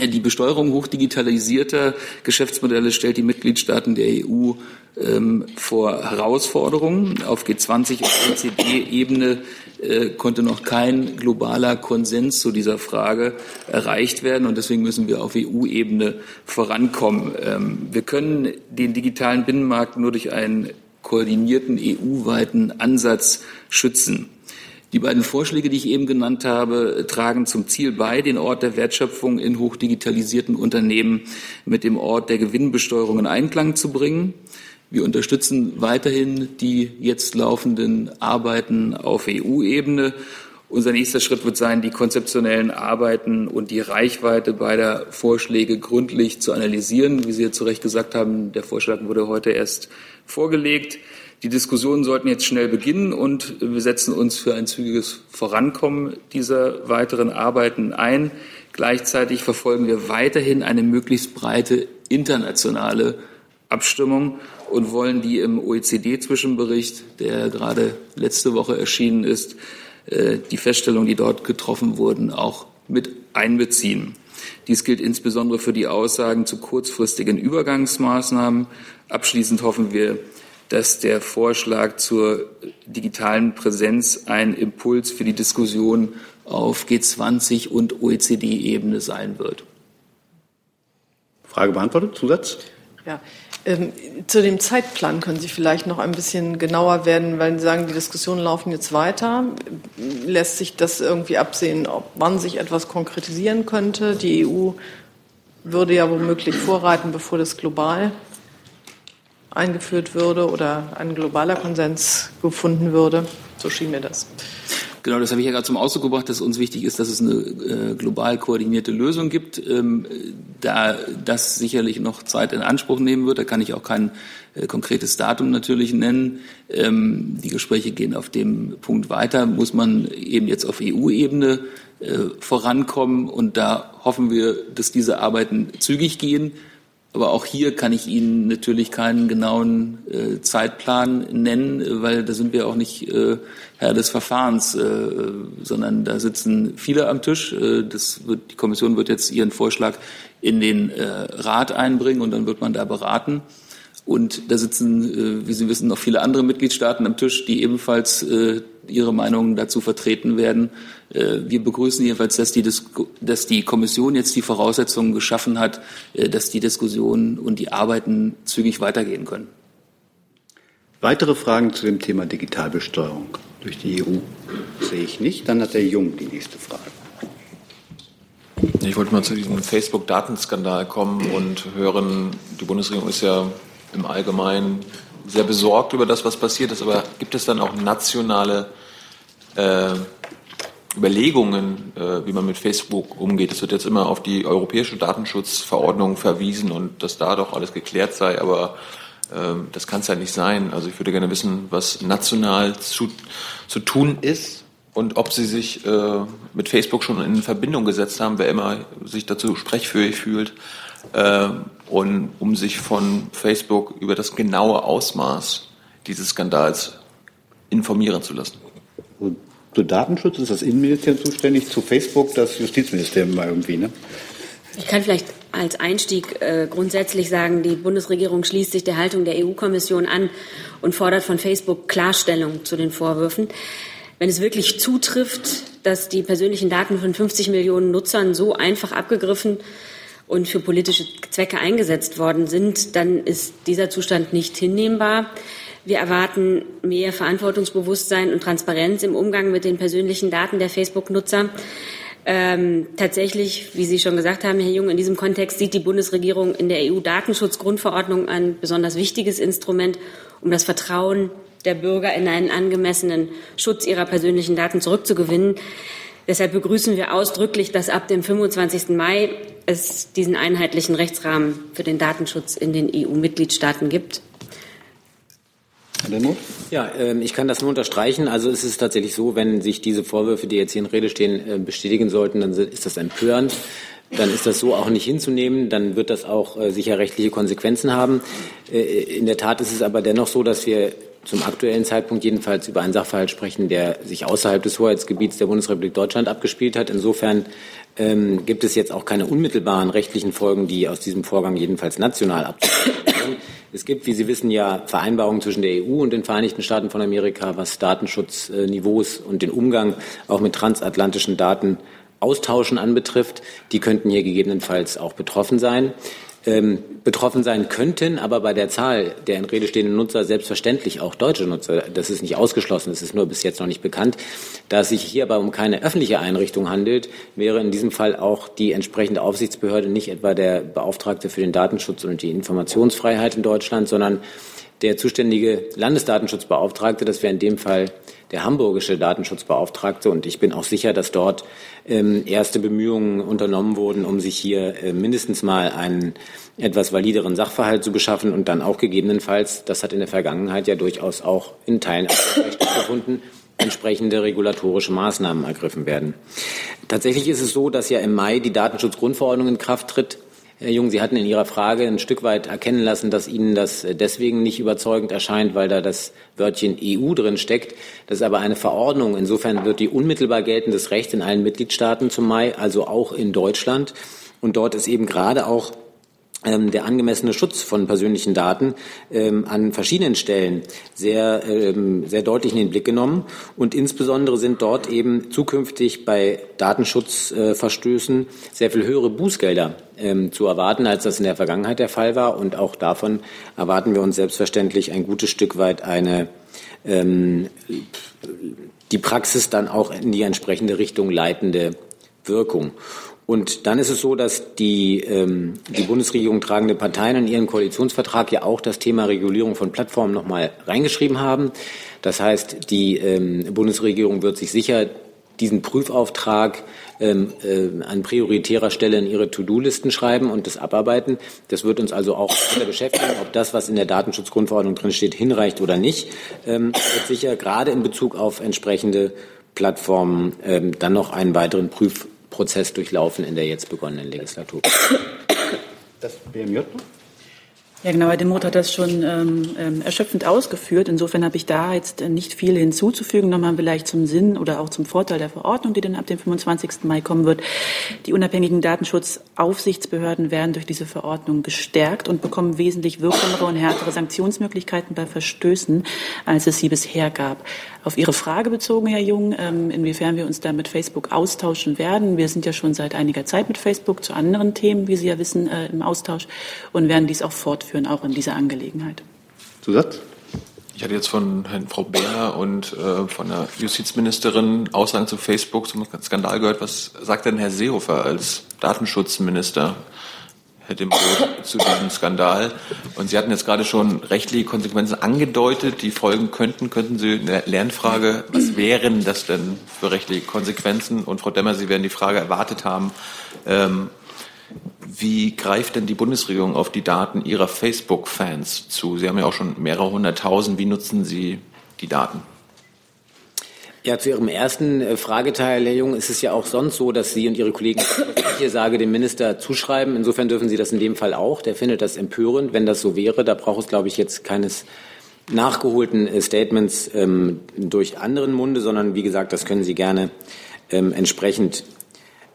Die Besteuerung hochdigitalisierter Geschäftsmodelle stellt die Mitgliedstaaten der EU ähm, vor Herausforderungen. Auf G20 und OECD-Ebene äh, konnte noch kein globaler Konsens zu dieser Frage erreicht werden und deswegen müssen wir auf EU-Ebene vorankommen. Ähm, wir können den digitalen Binnenmarkt nur durch einen koordinierten EU-weiten Ansatz schützen. Die beiden Vorschläge, die ich eben genannt habe, tragen zum Ziel bei, den Ort der Wertschöpfung in hochdigitalisierten Unternehmen mit dem Ort der Gewinnbesteuerung in Einklang zu bringen. Wir unterstützen weiterhin die jetzt laufenden Arbeiten auf EU-Ebene. Unser nächster Schritt wird sein, die konzeptionellen Arbeiten und die Reichweite beider Vorschläge gründlich zu analysieren. Wie Sie ja zu Recht gesagt haben, der Vorschlag wurde heute erst vorgelegt. Die Diskussionen sollten jetzt schnell beginnen und wir setzen uns für ein zügiges Vorankommen dieser weiteren Arbeiten ein. Gleichzeitig verfolgen wir weiterhin eine möglichst breite internationale Abstimmung und wollen die im OECD-Zwischenbericht, der gerade letzte Woche erschienen ist, äh, die Feststellungen, die dort getroffen wurden, auch mit einbeziehen. Dies gilt insbesondere für die Aussagen zu kurzfristigen Übergangsmaßnahmen. Abschließend hoffen wir, dass der Vorschlag zur digitalen Präsenz ein Impuls für die Diskussion auf G20 und OECD-Ebene sein wird. Frage beantwortet. Zusatz? Ja. Ähm, zu dem Zeitplan können Sie vielleicht noch ein bisschen genauer werden, weil Sie sagen, die Diskussionen laufen jetzt weiter. Lässt sich das irgendwie absehen, ob wann sich etwas konkretisieren könnte? Die EU würde ja womöglich vorreiten, bevor das global eingeführt würde oder ein globaler Konsens gefunden würde. So schien mir das. Genau, das habe ich ja gerade zum Ausdruck gebracht, dass uns wichtig ist, dass es eine äh, global koordinierte Lösung gibt. Ähm, da das sicherlich noch Zeit in Anspruch nehmen wird, da kann ich auch kein äh, konkretes Datum natürlich nennen. Ähm, die Gespräche gehen auf dem Punkt weiter, muss man eben jetzt auf EU-Ebene äh, vorankommen und da hoffen wir, dass diese Arbeiten zügig gehen. Aber auch hier kann ich Ihnen natürlich keinen genauen äh, Zeitplan nennen, weil da sind wir auch nicht äh, Herr des Verfahrens, äh, sondern da sitzen viele am Tisch. Äh, das wird, die Kommission wird jetzt ihren Vorschlag in den äh, Rat einbringen und dann wird man da beraten. Und da sitzen, äh, wie Sie wissen, noch viele andere Mitgliedstaaten am Tisch, die ebenfalls ihre Meinungen dazu vertreten werden. Äh, wir begrüßen jedenfalls, dass die, dass die Kommission jetzt die Voraussetzungen geschaffen hat, dass die Diskussionen und die Arbeiten zügig weitergehen können. Weitere Fragen zu dem Thema Digitalbesteuerung durch die EU sehe ich nicht. Dann hat der Jung die nächste Frage. Ich wollte mal zu diesem Facebook-Datenskandal kommen und hören, die Bundesregierung ist ja im Allgemeinen sehr besorgt über das, was passiert ist, aber gibt es dann auch nationale äh, Überlegungen, äh, wie man mit Facebook umgeht? Es wird jetzt immer auf die europäische Datenschutzverordnung verwiesen und dass da doch alles geklärt sei, aber äh, das kann es ja nicht sein. Also ich würde gerne wissen, was national zu, zu tun ist und ob Sie sich äh, mit Facebook schon in Verbindung gesetzt haben, wer immer sich dazu sprechfähig fühlt, äh, und um sich von Facebook über das genaue Ausmaß dieses Skandals informieren zu lassen. Zu Datenschutz ist das Innenministerium zuständig, zu Facebook das Justizministerium mal irgendwie, ne? Ich kann vielleicht als Einstieg äh, grundsätzlich sagen, die Bundesregierung schließt sich der Haltung der EU-Kommission an und fordert von Facebook Klarstellung zu den Vorwürfen. Wenn es wirklich zutrifft, dass die persönlichen Daten von 50 Millionen Nutzern so einfach abgegriffen und für politische Zwecke eingesetzt worden sind, dann ist dieser Zustand nicht hinnehmbar. Wir erwarten mehr Verantwortungsbewusstsein und Transparenz im Umgang mit den persönlichen Daten der Facebook-Nutzer. Ähm, tatsächlich, wie Sie schon gesagt haben, Herr Jung, in diesem Kontext sieht die Bundesregierung in der EU-Datenschutzgrundverordnung ein besonders wichtiges Instrument, um das Vertrauen der Bürger in einen angemessenen Schutz ihrer persönlichen Daten zurückzugewinnen. Deshalb begrüßen wir ausdrücklich, dass ab dem 25. Mai es diesen einheitlichen Rechtsrahmen für den Datenschutz in den EU-Mitgliedstaaten gibt. Ja, ähm, ich kann das nur unterstreichen. Also es ist tatsächlich so, wenn sich diese Vorwürfe, die jetzt hier in Rede stehen, äh, bestätigen sollten, dann ist das empörend. Dann ist das so auch nicht hinzunehmen. Dann wird das auch äh, sicher rechtliche Konsequenzen haben. Äh, in der Tat ist es aber dennoch so, dass wir zum aktuellen Zeitpunkt jedenfalls über einen Sachverhalt sprechen, der sich außerhalb des Hoheitsgebiets der Bundesrepublik Deutschland abgespielt hat. Insofern ähm, gibt es jetzt auch keine unmittelbaren rechtlichen Folgen, die aus diesem Vorgang jedenfalls national abzuleiten Es gibt, wie Sie wissen, ja Vereinbarungen zwischen der EU und den Vereinigten Staaten von Amerika, was Datenschutzniveaus und den Umgang auch mit transatlantischen Daten austauschen anbetrifft. Die könnten hier gegebenenfalls auch betroffen sein ähm, betroffen sein könnten, aber bei der Zahl der in Rede stehenden Nutzer selbstverständlich auch deutsche Nutzer. Das ist nicht ausgeschlossen, das ist nur bis jetzt noch nicht bekannt. Da es sich hierbei um keine öffentliche Einrichtung handelt, wäre in diesem Fall auch die entsprechende Aufsichtsbehörde nicht etwa der Beauftragte für den Datenschutz und die Informationsfreiheit in Deutschland, sondern der zuständige Landesdatenschutzbeauftragte, das wäre in dem Fall der hamburgische Datenschutzbeauftragte. Und ich bin auch sicher, dass dort ähm, erste Bemühungen unternommen wurden, um sich hier äh, mindestens mal einen etwas valideren Sachverhalt zu beschaffen und dann auch gegebenenfalls, das hat in der Vergangenheit ja durchaus auch in Teilen stattgefunden, entsprechende regulatorische Maßnahmen ergriffen werden. Tatsächlich ist es so, dass ja im Mai die Datenschutzgrundverordnung in Kraft tritt. Herr Jung, Sie hatten in Ihrer Frage ein Stück weit erkennen lassen, dass Ihnen das deswegen nicht überzeugend erscheint, weil da das Wörtchen EU drin steckt. Das ist aber eine Verordnung. Insofern wird die unmittelbar geltendes Recht in allen Mitgliedstaaten zum Mai, also auch in Deutschland. Und dort ist eben gerade auch der angemessene Schutz von persönlichen Daten ähm, an verschiedenen Stellen sehr, ähm, sehr deutlich in den Blick genommen. Und insbesondere sind dort eben zukünftig bei Datenschutzverstößen sehr viel höhere Bußgelder ähm, zu erwarten, als das in der Vergangenheit der Fall war. Und auch davon erwarten wir uns selbstverständlich ein gutes Stück weit eine ähm, die Praxis dann auch in die entsprechende Richtung leitende Wirkung. Und dann ist es so, dass die, ähm, die Bundesregierung tragende Parteien in ihren Koalitionsvertrag ja auch das Thema Regulierung von Plattformen nochmal reingeschrieben haben. Das heißt, die ähm, Bundesregierung wird sich sicher diesen Prüfauftrag ähm, äh, an prioritärer Stelle in ihre To-Do-Listen schreiben und das abarbeiten. Das wird uns also auch weiter beschäftigen, ob das, was in der Datenschutzgrundverordnung drin steht, hinreicht oder nicht. Ähm, wird sicher gerade in Bezug auf entsprechende Plattformen ähm, dann noch einen weiteren Prüf Prozess durchlaufen in der jetzt begonnenen Legislatur. Das BMJ ja, genau, Herr Demuth hat das schon ähm, ähm, erschöpfend ausgeführt. Insofern habe ich da jetzt äh, nicht viel hinzuzufügen. Nochmal vielleicht zum Sinn oder auch zum Vorteil der Verordnung, die dann ab dem 25. Mai kommen wird. Die unabhängigen Datenschutzaufsichtsbehörden werden durch diese Verordnung gestärkt und bekommen wesentlich wirksamere und härtere Sanktionsmöglichkeiten bei Verstößen, als es sie bisher gab. Auf Ihre Frage bezogen, Herr Jung, ähm, inwiefern wir uns da mit Facebook austauschen werden. Wir sind ja schon seit einiger Zeit mit Facebook zu anderen Themen, wie Sie ja wissen, äh, im Austausch und werden dies auch fortführen, auch in dieser Angelegenheit. Zusatz? Ich hatte jetzt von Herrn Frau Beer und äh, von der Justizministerin Aussagen zu Facebook zum Skandal gehört. Was sagt denn Herr Seehofer als Datenschutzminister? Herr Dimroth, zu diesem Skandal. Und Sie hatten jetzt gerade schon rechtliche Konsequenzen angedeutet, die folgen könnten. Könnten Sie eine Lernfrage, was wären das denn für rechtliche Konsequenzen? Und Frau Demmer, Sie werden die Frage erwartet haben, ähm, wie greift denn die Bundesregierung auf die Daten Ihrer Facebook-Fans zu? Sie haben ja auch schon mehrere hunderttausend. Wie nutzen Sie die Daten? Ja, zu Ihrem ersten äh, Frageteil, Herr Jung, ist es ja auch sonst so, dass Sie und Ihre Kollegen, ich hier sage, dem Minister zuschreiben. Insofern dürfen Sie das in dem Fall auch. Der findet das empörend, wenn das so wäre. Da braucht es, glaube ich, jetzt keines nachgeholten äh, Statements ähm, durch anderen Munde, sondern wie gesagt, das können Sie gerne ähm, entsprechend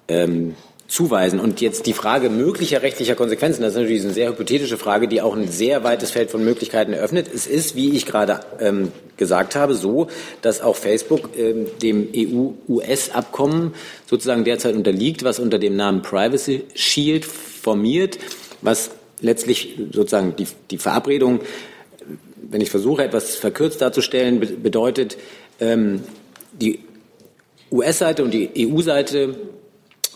ähm, zuweisen. Und jetzt die Frage möglicher rechtlicher Konsequenzen, das ist natürlich eine sehr hypothetische Frage, die auch ein sehr weites Feld von Möglichkeiten eröffnet. Es ist, wie ich gerade ähm, gesagt habe, so, dass auch Facebook ähm, dem EU-US-Abkommen sozusagen derzeit unterliegt, was unter dem Namen Privacy Shield formiert, was letztlich sozusagen die, die Verabredung, wenn ich versuche, etwas verkürzt darzustellen, bedeutet, ähm, die US-Seite und die EU-Seite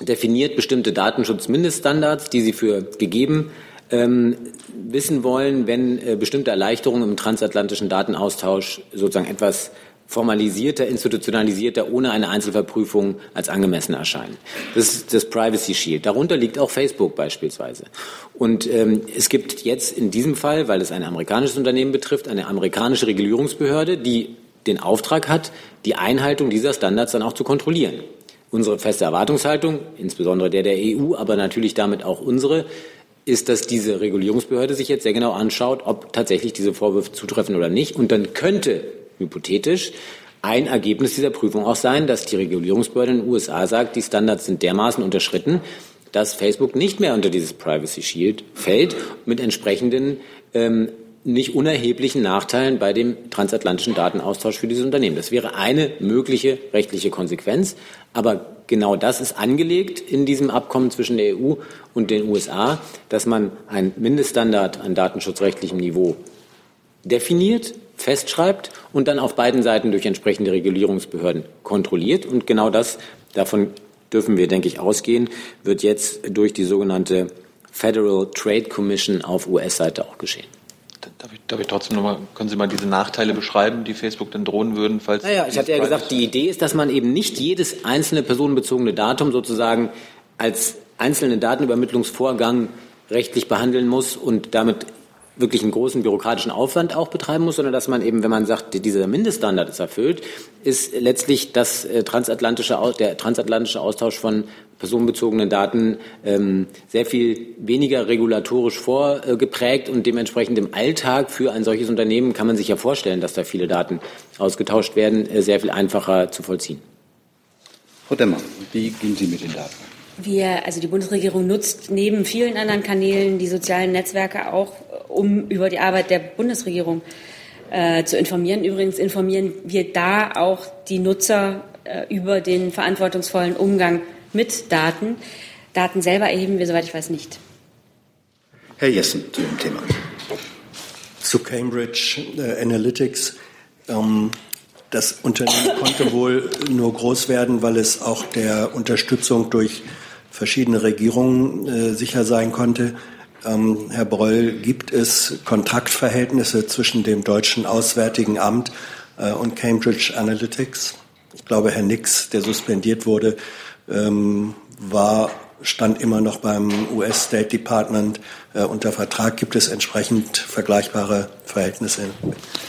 definiert bestimmte Datenschutzmindeststandards, die sie für gegeben ähm, wissen wollen, wenn äh, bestimmte Erleichterungen im transatlantischen Datenaustausch sozusagen etwas formalisierter, institutionalisierter, ohne eine Einzelverprüfung als angemessen erscheinen. Das ist das Privacy Shield. Darunter liegt auch Facebook beispielsweise. Und ähm, es gibt jetzt in diesem Fall, weil es ein amerikanisches Unternehmen betrifft, eine amerikanische Regulierungsbehörde, die den Auftrag hat, die Einhaltung dieser Standards dann auch zu kontrollieren. Unsere feste Erwartungshaltung, insbesondere der der EU, aber natürlich damit auch unsere, ist, dass diese Regulierungsbehörde sich jetzt sehr genau anschaut, ob tatsächlich diese Vorwürfe zutreffen oder nicht. Und dann könnte hypothetisch ein Ergebnis dieser Prüfung auch sein, dass die Regulierungsbehörde in den USA sagt, die Standards sind dermaßen unterschritten, dass Facebook nicht mehr unter dieses Privacy Shield fällt, mit entsprechenden ähm, nicht unerheblichen Nachteilen bei dem transatlantischen Datenaustausch für dieses Unternehmen. Das wäre eine mögliche rechtliche Konsequenz. Aber genau das ist angelegt in diesem Abkommen zwischen der EU und den USA, dass man einen Mindeststandard an datenschutzrechtlichem Niveau definiert, festschreibt und dann auf beiden Seiten durch entsprechende Regulierungsbehörden kontrolliert. Und genau das, davon dürfen wir, denke ich, ausgehen, wird jetzt durch die sogenannte Federal Trade Commission auf US-Seite auch geschehen. Darf ich, darf ich trotzdem nochmal, können Sie mal diese Nachteile beschreiben, die Facebook denn drohen würden, falls. Naja, ich hatte ja gesagt, die Idee ist, dass man eben nicht jedes einzelne personenbezogene Datum sozusagen als einzelnen Datenübermittlungsvorgang rechtlich behandeln muss und damit wirklich einen großen bürokratischen Aufwand auch betreiben muss, sondern dass man eben, wenn man sagt, dieser Mindeststandard ist erfüllt, ist letztlich das äh, transatlantische, der transatlantische Austausch von personenbezogenen Daten ähm, sehr viel weniger regulatorisch vorgeprägt und dementsprechend im Alltag für ein solches Unternehmen kann man sich ja vorstellen, dass da viele Daten ausgetauscht werden, äh, sehr viel einfacher zu vollziehen. Frau Demmer, wie gehen Sie mit den Daten? Wir, also die Bundesregierung nutzt neben vielen anderen Kanälen die sozialen Netzwerke auch, um über die Arbeit der Bundesregierung äh, zu informieren. Übrigens informieren wir da auch die Nutzer äh, über den verantwortungsvollen Umgang mit Daten. Daten selber erheben wir, soweit ich weiß, nicht. Herr Jessen zu dem Thema. Zu Cambridge äh, Analytics. Ähm, das Unternehmen konnte wohl nur groß werden, weil es auch der Unterstützung durch verschiedene Regierungen äh, sicher sein konnte. Ähm, Herr Breul, gibt es Kontaktverhältnisse zwischen dem deutschen Auswärtigen Amt äh, und Cambridge Analytics? Ich glaube, Herr Nix, der suspendiert wurde, ähm, war, stand immer noch beim US State Department äh, unter Vertrag. Gibt es entsprechend vergleichbare Verhältnisse?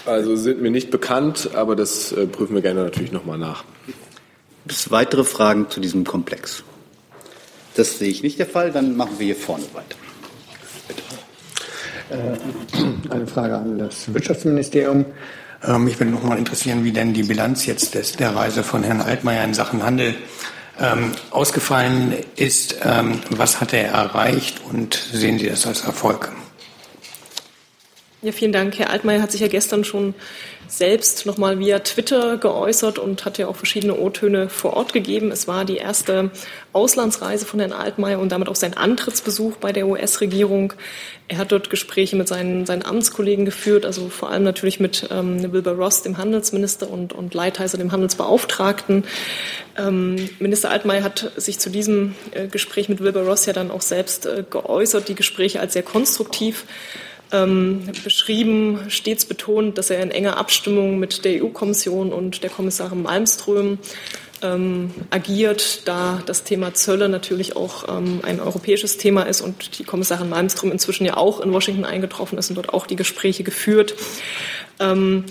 Also sind mir nicht bekannt, aber das äh, prüfen wir gerne natürlich nochmal nach. Gibt es weitere Fragen zu diesem Komplex? Das sehe ich nicht der Fall. Dann machen wir hier vorne weiter. Bitte. Äh, eine Frage an das Wirtschaftsministerium. Ähm, mich würde noch mal interessieren, wie denn die Bilanz jetzt des, der Reise von Herrn Altmaier in Sachen Handel ähm, ausgefallen ist. Ähm, was hat er erreicht und sehen Sie das als Erfolg? Ja, vielen Dank. Herr Altmaier hat sich ja gestern schon selbst nochmal via Twitter geäußert und hat ja auch verschiedene O-Töne vor Ort gegeben. Es war die erste Auslandsreise von Herrn Altmaier und damit auch sein Antrittsbesuch bei der US-Regierung. Er hat dort Gespräche mit seinen, seinen Amtskollegen geführt, also vor allem natürlich mit ähm, Wilbur Ross, dem Handelsminister, und, und Leitheiser, dem Handelsbeauftragten. Ähm, Minister Altmaier hat sich zu diesem äh, Gespräch mit Wilbur Ross ja dann auch selbst äh, geäußert, die Gespräche als sehr konstruktiv ähm, beschrieben, stets betont, dass er in enger Abstimmung mit der EU-Kommission und der Kommissarin Malmström ähm, agiert, da das Thema Zölle natürlich auch ähm, ein europäisches Thema ist und die Kommissarin Malmström inzwischen ja auch in Washington eingetroffen ist und dort auch die Gespräche geführt. Ähm,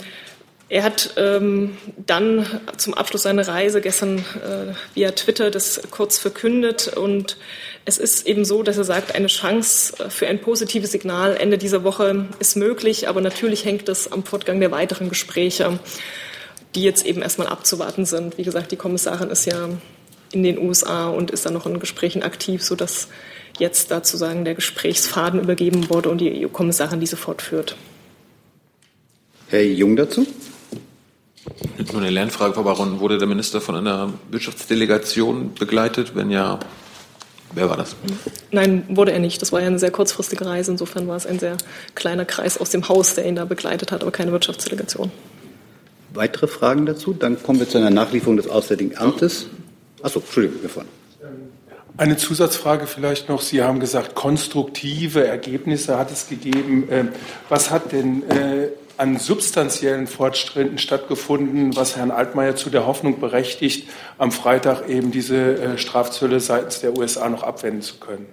er hat ähm, dann zum Abschluss seiner Reise gestern äh, via Twitter das kurz verkündet und es ist eben so, dass er sagt, eine Chance für ein positives Signal Ende dieser Woche ist möglich, aber natürlich hängt es am Fortgang der weiteren Gespräche, die jetzt eben erstmal abzuwarten sind. Wie gesagt, die Kommissarin ist ja in den USA und ist dann noch in Gesprächen aktiv, sodass jetzt dazu sagen der Gesprächsfaden übergeben wurde und die EU-Kommissarin diese fortführt. Herr Jung dazu? Nur eine Lernfrage, Frau Baron. Wurde der Minister von einer Wirtschaftsdelegation begleitet? Wenn ja, wer war das? Nein, wurde er nicht. Das war ja eine sehr kurzfristige Reise. Insofern war es ein sehr kleiner Kreis aus dem Haus, der ihn da begleitet hat, aber keine Wirtschaftsdelegation. Weitere Fragen dazu? Dann kommen wir zu einer Nachlieferung des Auswärtigen Amtes. Achso, Entschuldigung, wir vorne. Eine Zusatzfrage vielleicht noch. Sie haben gesagt, konstruktive Ergebnisse hat es gegeben. Ähm, was hat denn äh, an substanziellen Fortschritten stattgefunden, was Herrn Altmaier zu der Hoffnung berechtigt, am Freitag eben diese äh, Strafzölle seitens der USA noch abwenden zu können?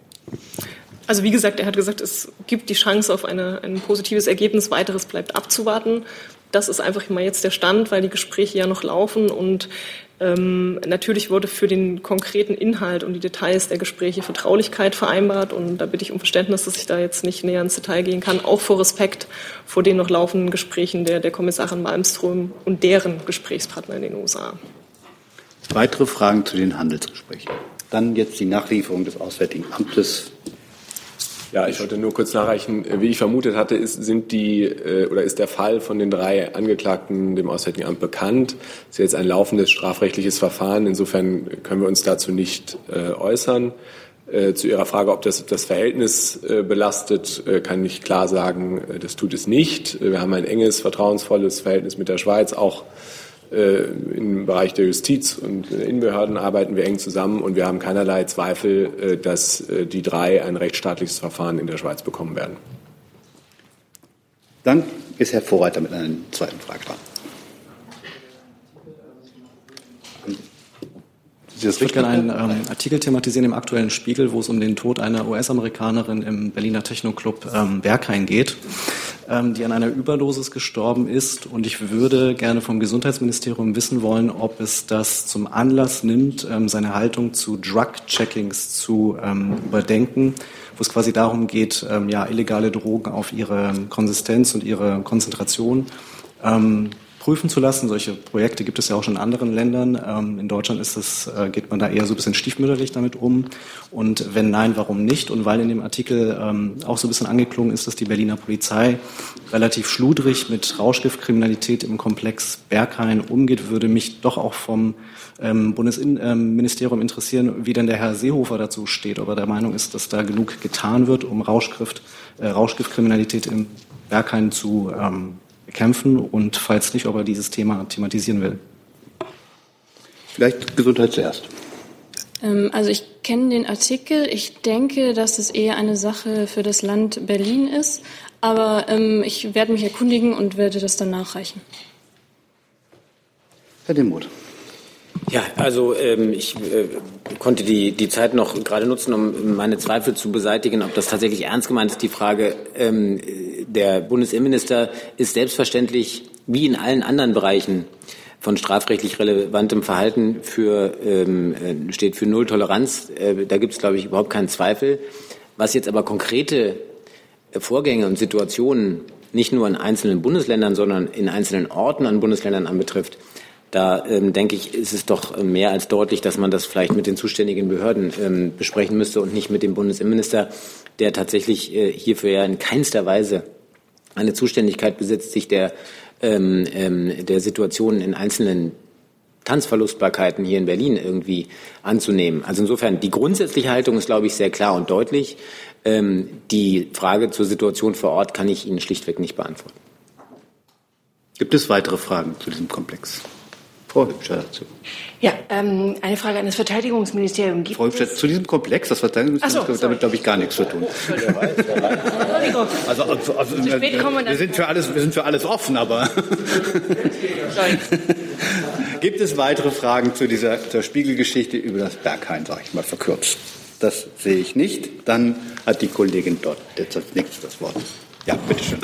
Also wie gesagt, er hat gesagt, es gibt die Chance auf eine, ein positives Ergebnis. Weiteres bleibt abzuwarten. Das ist einfach immer jetzt der Stand, weil die Gespräche ja noch laufen und ähm, natürlich wurde für den konkreten Inhalt und die Details der Gespräche Vertraulichkeit vereinbart und da bitte ich um Verständnis, dass ich da jetzt nicht näher ins Detail gehen kann, auch vor Respekt vor den noch laufenden Gesprächen der, der Kommissarin Malmström und deren Gesprächspartner in den USA. Weitere Fragen zu den Handelsgesprächen? Dann jetzt die Nachlieferung des Auswärtigen Amtes. Ja, ich wollte nur kurz nachreichen. Wie ich vermutet hatte, ist, sind die, äh, oder ist der Fall von den drei Angeklagten dem Auswärtigen Amt bekannt. Es ist jetzt ein laufendes strafrechtliches Verfahren. Insofern können wir uns dazu nicht äh, äußern. Äh, zu Ihrer Frage, ob das das Verhältnis belastet, kann ich klar sagen, das tut es nicht. Wir haben ein enges, vertrauensvolles Verhältnis mit der Schweiz, auch im Bereich der Justiz und Innenbehörden arbeiten wir eng zusammen und wir haben keinerlei Zweifel, äh, dass äh, die drei ein rechtsstaatliches Verfahren in der Schweiz bekommen werden. Dann ist Herr Vorreiter mit einer zweiten Frage dran. Ich würde gerne einen ähm, Artikel thematisieren im aktuellen Spiegel, wo es um den Tod einer US-Amerikanerin im Berliner Techno-Club ähm, Berghain geht, ähm, die an einer Überdosis gestorben ist. Und ich würde gerne vom Gesundheitsministerium wissen wollen, ob es das zum Anlass nimmt, ähm, seine Haltung zu Drug-Checkings zu ähm, überdenken, wo es quasi darum geht, ähm, ja, illegale Drogen auf ihre Konsistenz und ihre Konzentration ähm, prüfen zu lassen. Solche Projekte gibt es ja auch schon in anderen Ländern. Ähm, in Deutschland ist es, äh, geht man da eher so ein bisschen stiefmütterlich damit um. Und wenn nein, warum nicht? Und weil in dem Artikel ähm, auch so ein bisschen angeklungen ist, dass die Berliner Polizei relativ schludrig mit Rauschgiftkriminalität im Komplex Berghain umgeht, würde mich doch auch vom ähm, Bundesministerium interessieren, wie denn der Herr Seehofer dazu steht, ob er der Meinung ist, dass da genug getan wird, um Rauschgift, äh, Rauschgiftkriminalität im Berghain zu ähm, bekämpfen und falls nicht, ob er dieses Thema thematisieren will. Vielleicht Gesundheit zuerst. Ähm, also ich kenne den Artikel. Ich denke, dass es eher eine Sache für das Land Berlin ist. Aber ähm, ich werde mich erkundigen und werde das dann nachreichen. Herr Demuth. Ja, also ähm, ich äh, konnte die, die Zeit noch gerade nutzen, um meine Zweifel zu beseitigen, ob das tatsächlich ernst gemeint ist. Die Frage, ähm, der Bundesinnenminister ist selbstverständlich wie in allen anderen Bereichen von strafrechtlich relevantem Verhalten für, ähm, äh, steht für Null Toleranz. Äh, da gibt es, glaube ich, überhaupt keinen Zweifel. Was jetzt aber konkrete Vorgänge und Situationen nicht nur in einzelnen Bundesländern, sondern in einzelnen Orten an Bundesländern anbetrifft, da ähm, denke ich, ist es doch äh, mehr als deutlich, dass man das vielleicht mit den zuständigen Behörden ähm, besprechen müsste und nicht mit dem Bundesinnenminister, der tatsächlich äh, hierfür ja in keinster Weise eine Zuständigkeit besitzt, sich der, ähm, ähm, der Situation in einzelnen Tanzverlustbarkeiten hier in Berlin irgendwie anzunehmen. Also insofern, die grundsätzliche Haltung ist, glaube ich, sehr klar und deutlich. Ähm, die Frage zur Situation vor Ort kann ich Ihnen schlichtweg nicht beantworten. Gibt es weitere Fragen zu diesem Komplex? Frau Hübscher dazu. Ja, ähm, eine Frage an das Verteidigungsministerium. Gibt Frau Hübscher, zu diesem Komplex, das Verteidigungsministerium so, damit, glaube ich, gar nichts zu tun. Also, also, also wir, wir, sind für alles, wir sind für alles offen, aber gibt es weitere Fragen zu dieser zur Spiegelgeschichte über das Berghain, sage ich mal verkürzt? Das sehe ich nicht. Dann hat die Kollegin dort jetzt als nächstes das Wort. Ja, bitteschön.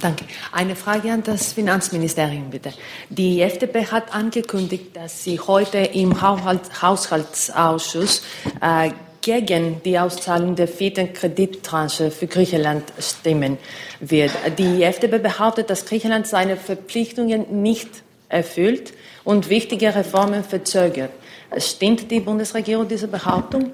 Danke. Eine Frage an das Finanzministerium, bitte. Die FDP hat angekündigt, dass sie heute im Haushaltsausschuss äh, gegen die Auszahlung der vierten Kredittranche für Griechenland stimmen wird. Die FDP behauptet, dass Griechenland seine Verpflichtungen nicht erfüllt und wichtige Reformen verzögert. Stimmt die Bundesregierung diese Behauptung?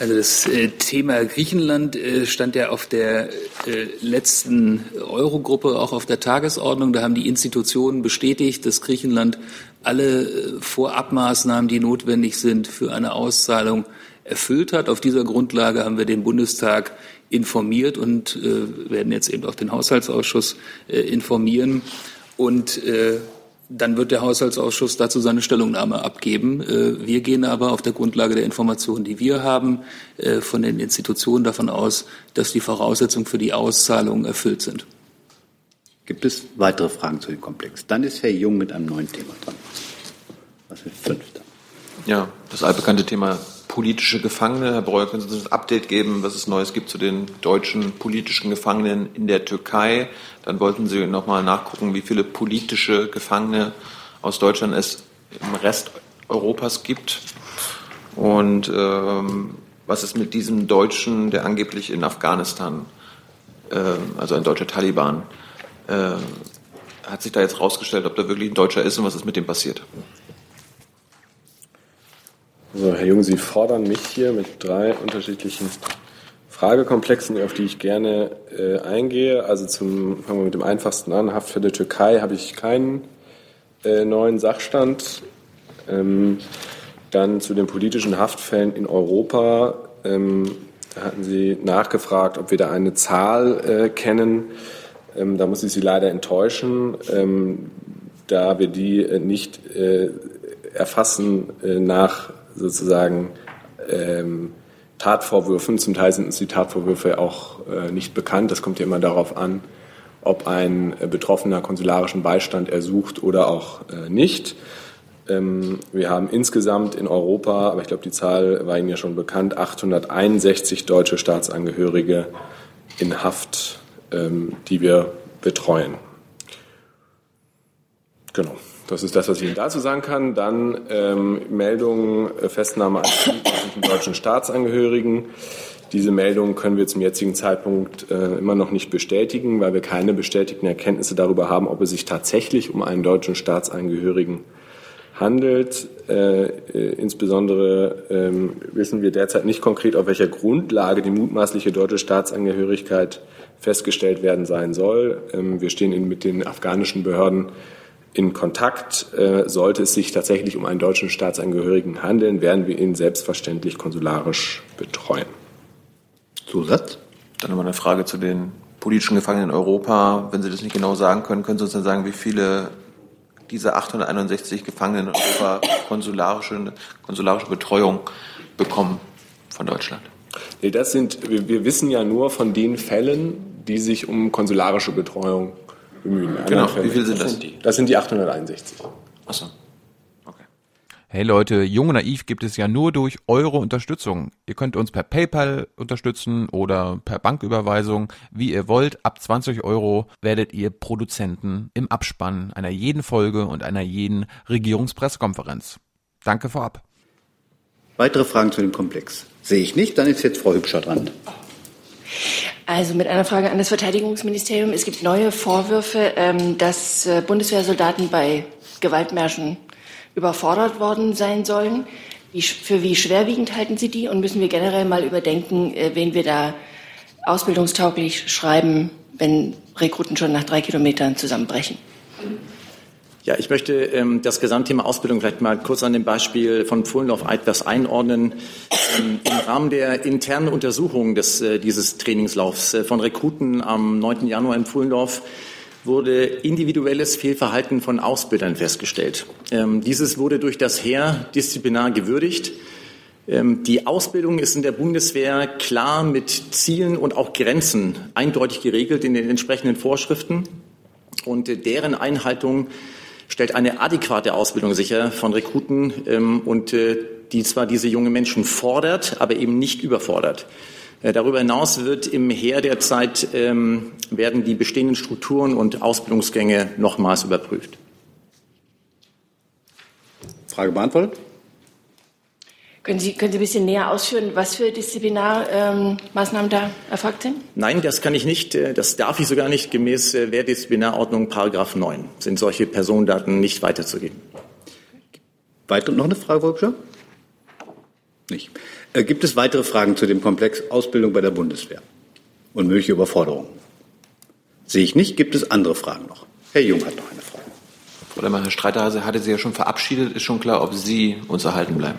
Also das äh, Thema Griechenland äh, stand ja auf der äh, letzten Eurogruppe auch auf der Tagesordnung. Da haben die Institutionen bestätigt, dass Griechenland alle Vorabmaßnahmen, die notwendig sind für eine Auszahlung, erfüllt hat. Auf dieser Grundlage haben wir den Bundestag informiert und werden jetzt eben auch den Haushaltsausschuss informieren. Und dann wird der Haushaltsausschuss dazu seine Stellungnahme abgeben. Äh, wir gehen aber auf der Grundlage der Informationen, die wir haben, äh, von den Institutionen davon aus, dass die Voraussetzungen für die Auszahlung erfüllt sind. Gibt es weitere Fragen zu dem Komplex? Dann ist Herr Jung mit einem neuen Thema dran. Was ist fünfter? Ja, das altbekannte Thema politische Gefangene. Herr Breuer, können Sie uns ein Update geben, was es Neues gibt zu den deutschen politischen Gefangenen in der Türkei? Dann wollten Sie noch mal nachgucken, wie viele politische Gefangene aus Deutschland es im Rest Europas gibt. Und ähm, was ist mit diesem Deutschen, der angeblich in Afghanistan, äh, also ein deutscher Taliban, äh, hat sich da jetzt rausgestellt, ob da wirklich ein Deutscher ist und was ist mit dem passiert? So, Herr Jung, Sie fordern mich hier mit drei unterschiedlichen Fragekomplexen, auf die ich gerne äh, eingehe. Also zum, fangen wir mit dem einfachsten an. Haftfälle Türkei habe ich keinen äh, neuen Sachstand. Ähm, dann zu den politischen Haftfällen in Europa ähm, hatten Sie nachgefragt, ob wir da eine Zahl äh, kennen. Ähm, da muss ich Sie leider enttäuschen, ähm, da wir die äh, nicht äh, erfassen äh, nach sozusagen ähm, Tatvorwürfen. Zum Teil sind uns die Tatvorwürfe auch äh, nicht bekannt. Das kommt ja immer darauf an, ob ein äh, Betroffener konsularischen Beistand ersucht oder auch äh, nicht. Ähm, wir haben insgesamt in Europa, aber ich glaube, die Zahl war Ihnen ja schon bekannt, 861 deutsche Staatsangehörige in Haft, ähm, die wir betreuen. Genau. Das ist das, was ich Ihnen dazu sagen kann. Dann ähm, Meldung, äh, Festnahme an deutschen Staatsangehörigen. Diese Meldung können wir zum jetzigen Zeitpunkt äh, immer noch nicht bestätigen, weil wir keine bestätigten Erkenntnisse darüber haben, ob es sich tatsächlich um einen deutschen Staatsangehörigen handelt. Äh, äh, insbesondere ähm, wissen wir derzeit nicht konkret, auf welcher Grundlage die mutmaßliche deutsche Staatsangehörigkeit festgestellt werden sein soll. Ähm, wir stehen in, mit den afghanischen Behörden in Kontakt. Äh, sollte es sich tatsächlich um einen deutschen Staatsangehörigen handeln, werden wir ihn selbstverständlich konsularisch betreuen. Zusatz? Dann nochmal eine Frage zu den politischen Gefangenen in Europa. Wenn Sie das nicht genau sagen können, können Sie uns dann sagen, wie viele dieser 861 Gefangenen in Europa konsularische, konsularische Betreuung bekommen von Deutschland? Nee, das sind, wir, wir wissen ja nur von den Fällen, die sich um konsularische Betreuung bemühen. Genau, wie viele sind das? Das sind die 861. Achso. Hey Leute, Jung und Naiv gibt es ja nur durch eure Unterstützung. Ihr könnt uns per PayPal unterstützen oder per Banküberweisung, wie ihr wollt. Ab 20 Euro werdet ihr Produzenten im Abspann einer jeden Folge und einer jeden Regierungspressekonferenz. Danke vorab. Weitere Fragen zu dem Komplex? Sehe ich nicht, dann ist jetzt Frau Hübscher dran. Also mit einer Frage an das Verteidigungsministerium. Es gibt neue Vorwürfe, ähm, dass äh, Bundeswehrsoldaten bei Gewaltmärschen überfordert worden sein sollen. Für wie schwerwiegend halten Sie die? Und müssen wir generell mal überdenken, äh, wen wir da ausbildungstauglich schreiben, wenn Rekruten schon nach drei Kilometern zusammenbrechen? Ja, ich möchte ähm, das Gesamtthema Ausbildung vielleicht mal kurz an dem Beispiel von Pfullendorf etwas einordnen. Ähm, Im Rahmen der internen Untersuchung des, äh, dieses Trainingslaufs äh, von Rekruten am 9. Januar in Pfullendorf wurde individuelles Fehlverhalten von Ausbildern festgestellt. Ähm, dieses wurde durch das Heer disziplinar gewürdigt. Ähm, die Ausbildung ist in der Bundeswehr klar mit Zielen und auch Grenzen eindeutig geregelt in den entsprechenden Vorschriften. Und äh, deren Einhaltung stellt eine adäquate Ausbildung sicher von Rekruten ähm, und äh, die zwar diese jungen Menschen fordert, aber eben nicht überfordert. Äh, darüber hinaus wird im Heer derzeit ähm, werden die bestehenden Strukturen und Ausbildungsgänge nochmals überprüft. Frage beantwortet? Können Sie, können Sie ein bisschen näher ausführen, was für Disziplinarmaßnahmen ähm, da erfolgt sind? Nein, das kann ich nicht. Äh, das darf ich sogar nicht. Gemäß äh, Wehrdisziplinarordnung Paragraph 9 sind solche Personendaten nicht weiterzugeben. Weiter noch eine Frage, Frau Nicht. Äh, gibt es weitere Fragen zu dem Komplex Ausbildung bei der Bundeswehr und mögliche Überforderungen? Sehe ich nicht. Gibt es andere Fragen noch? Herr Jung hat noch eine Frage. Frau Lemmer, Herr Streiterhase hatte Sie ja schon verabschiedet. Ist schon klar, ob Sie uns erhalten bleiben?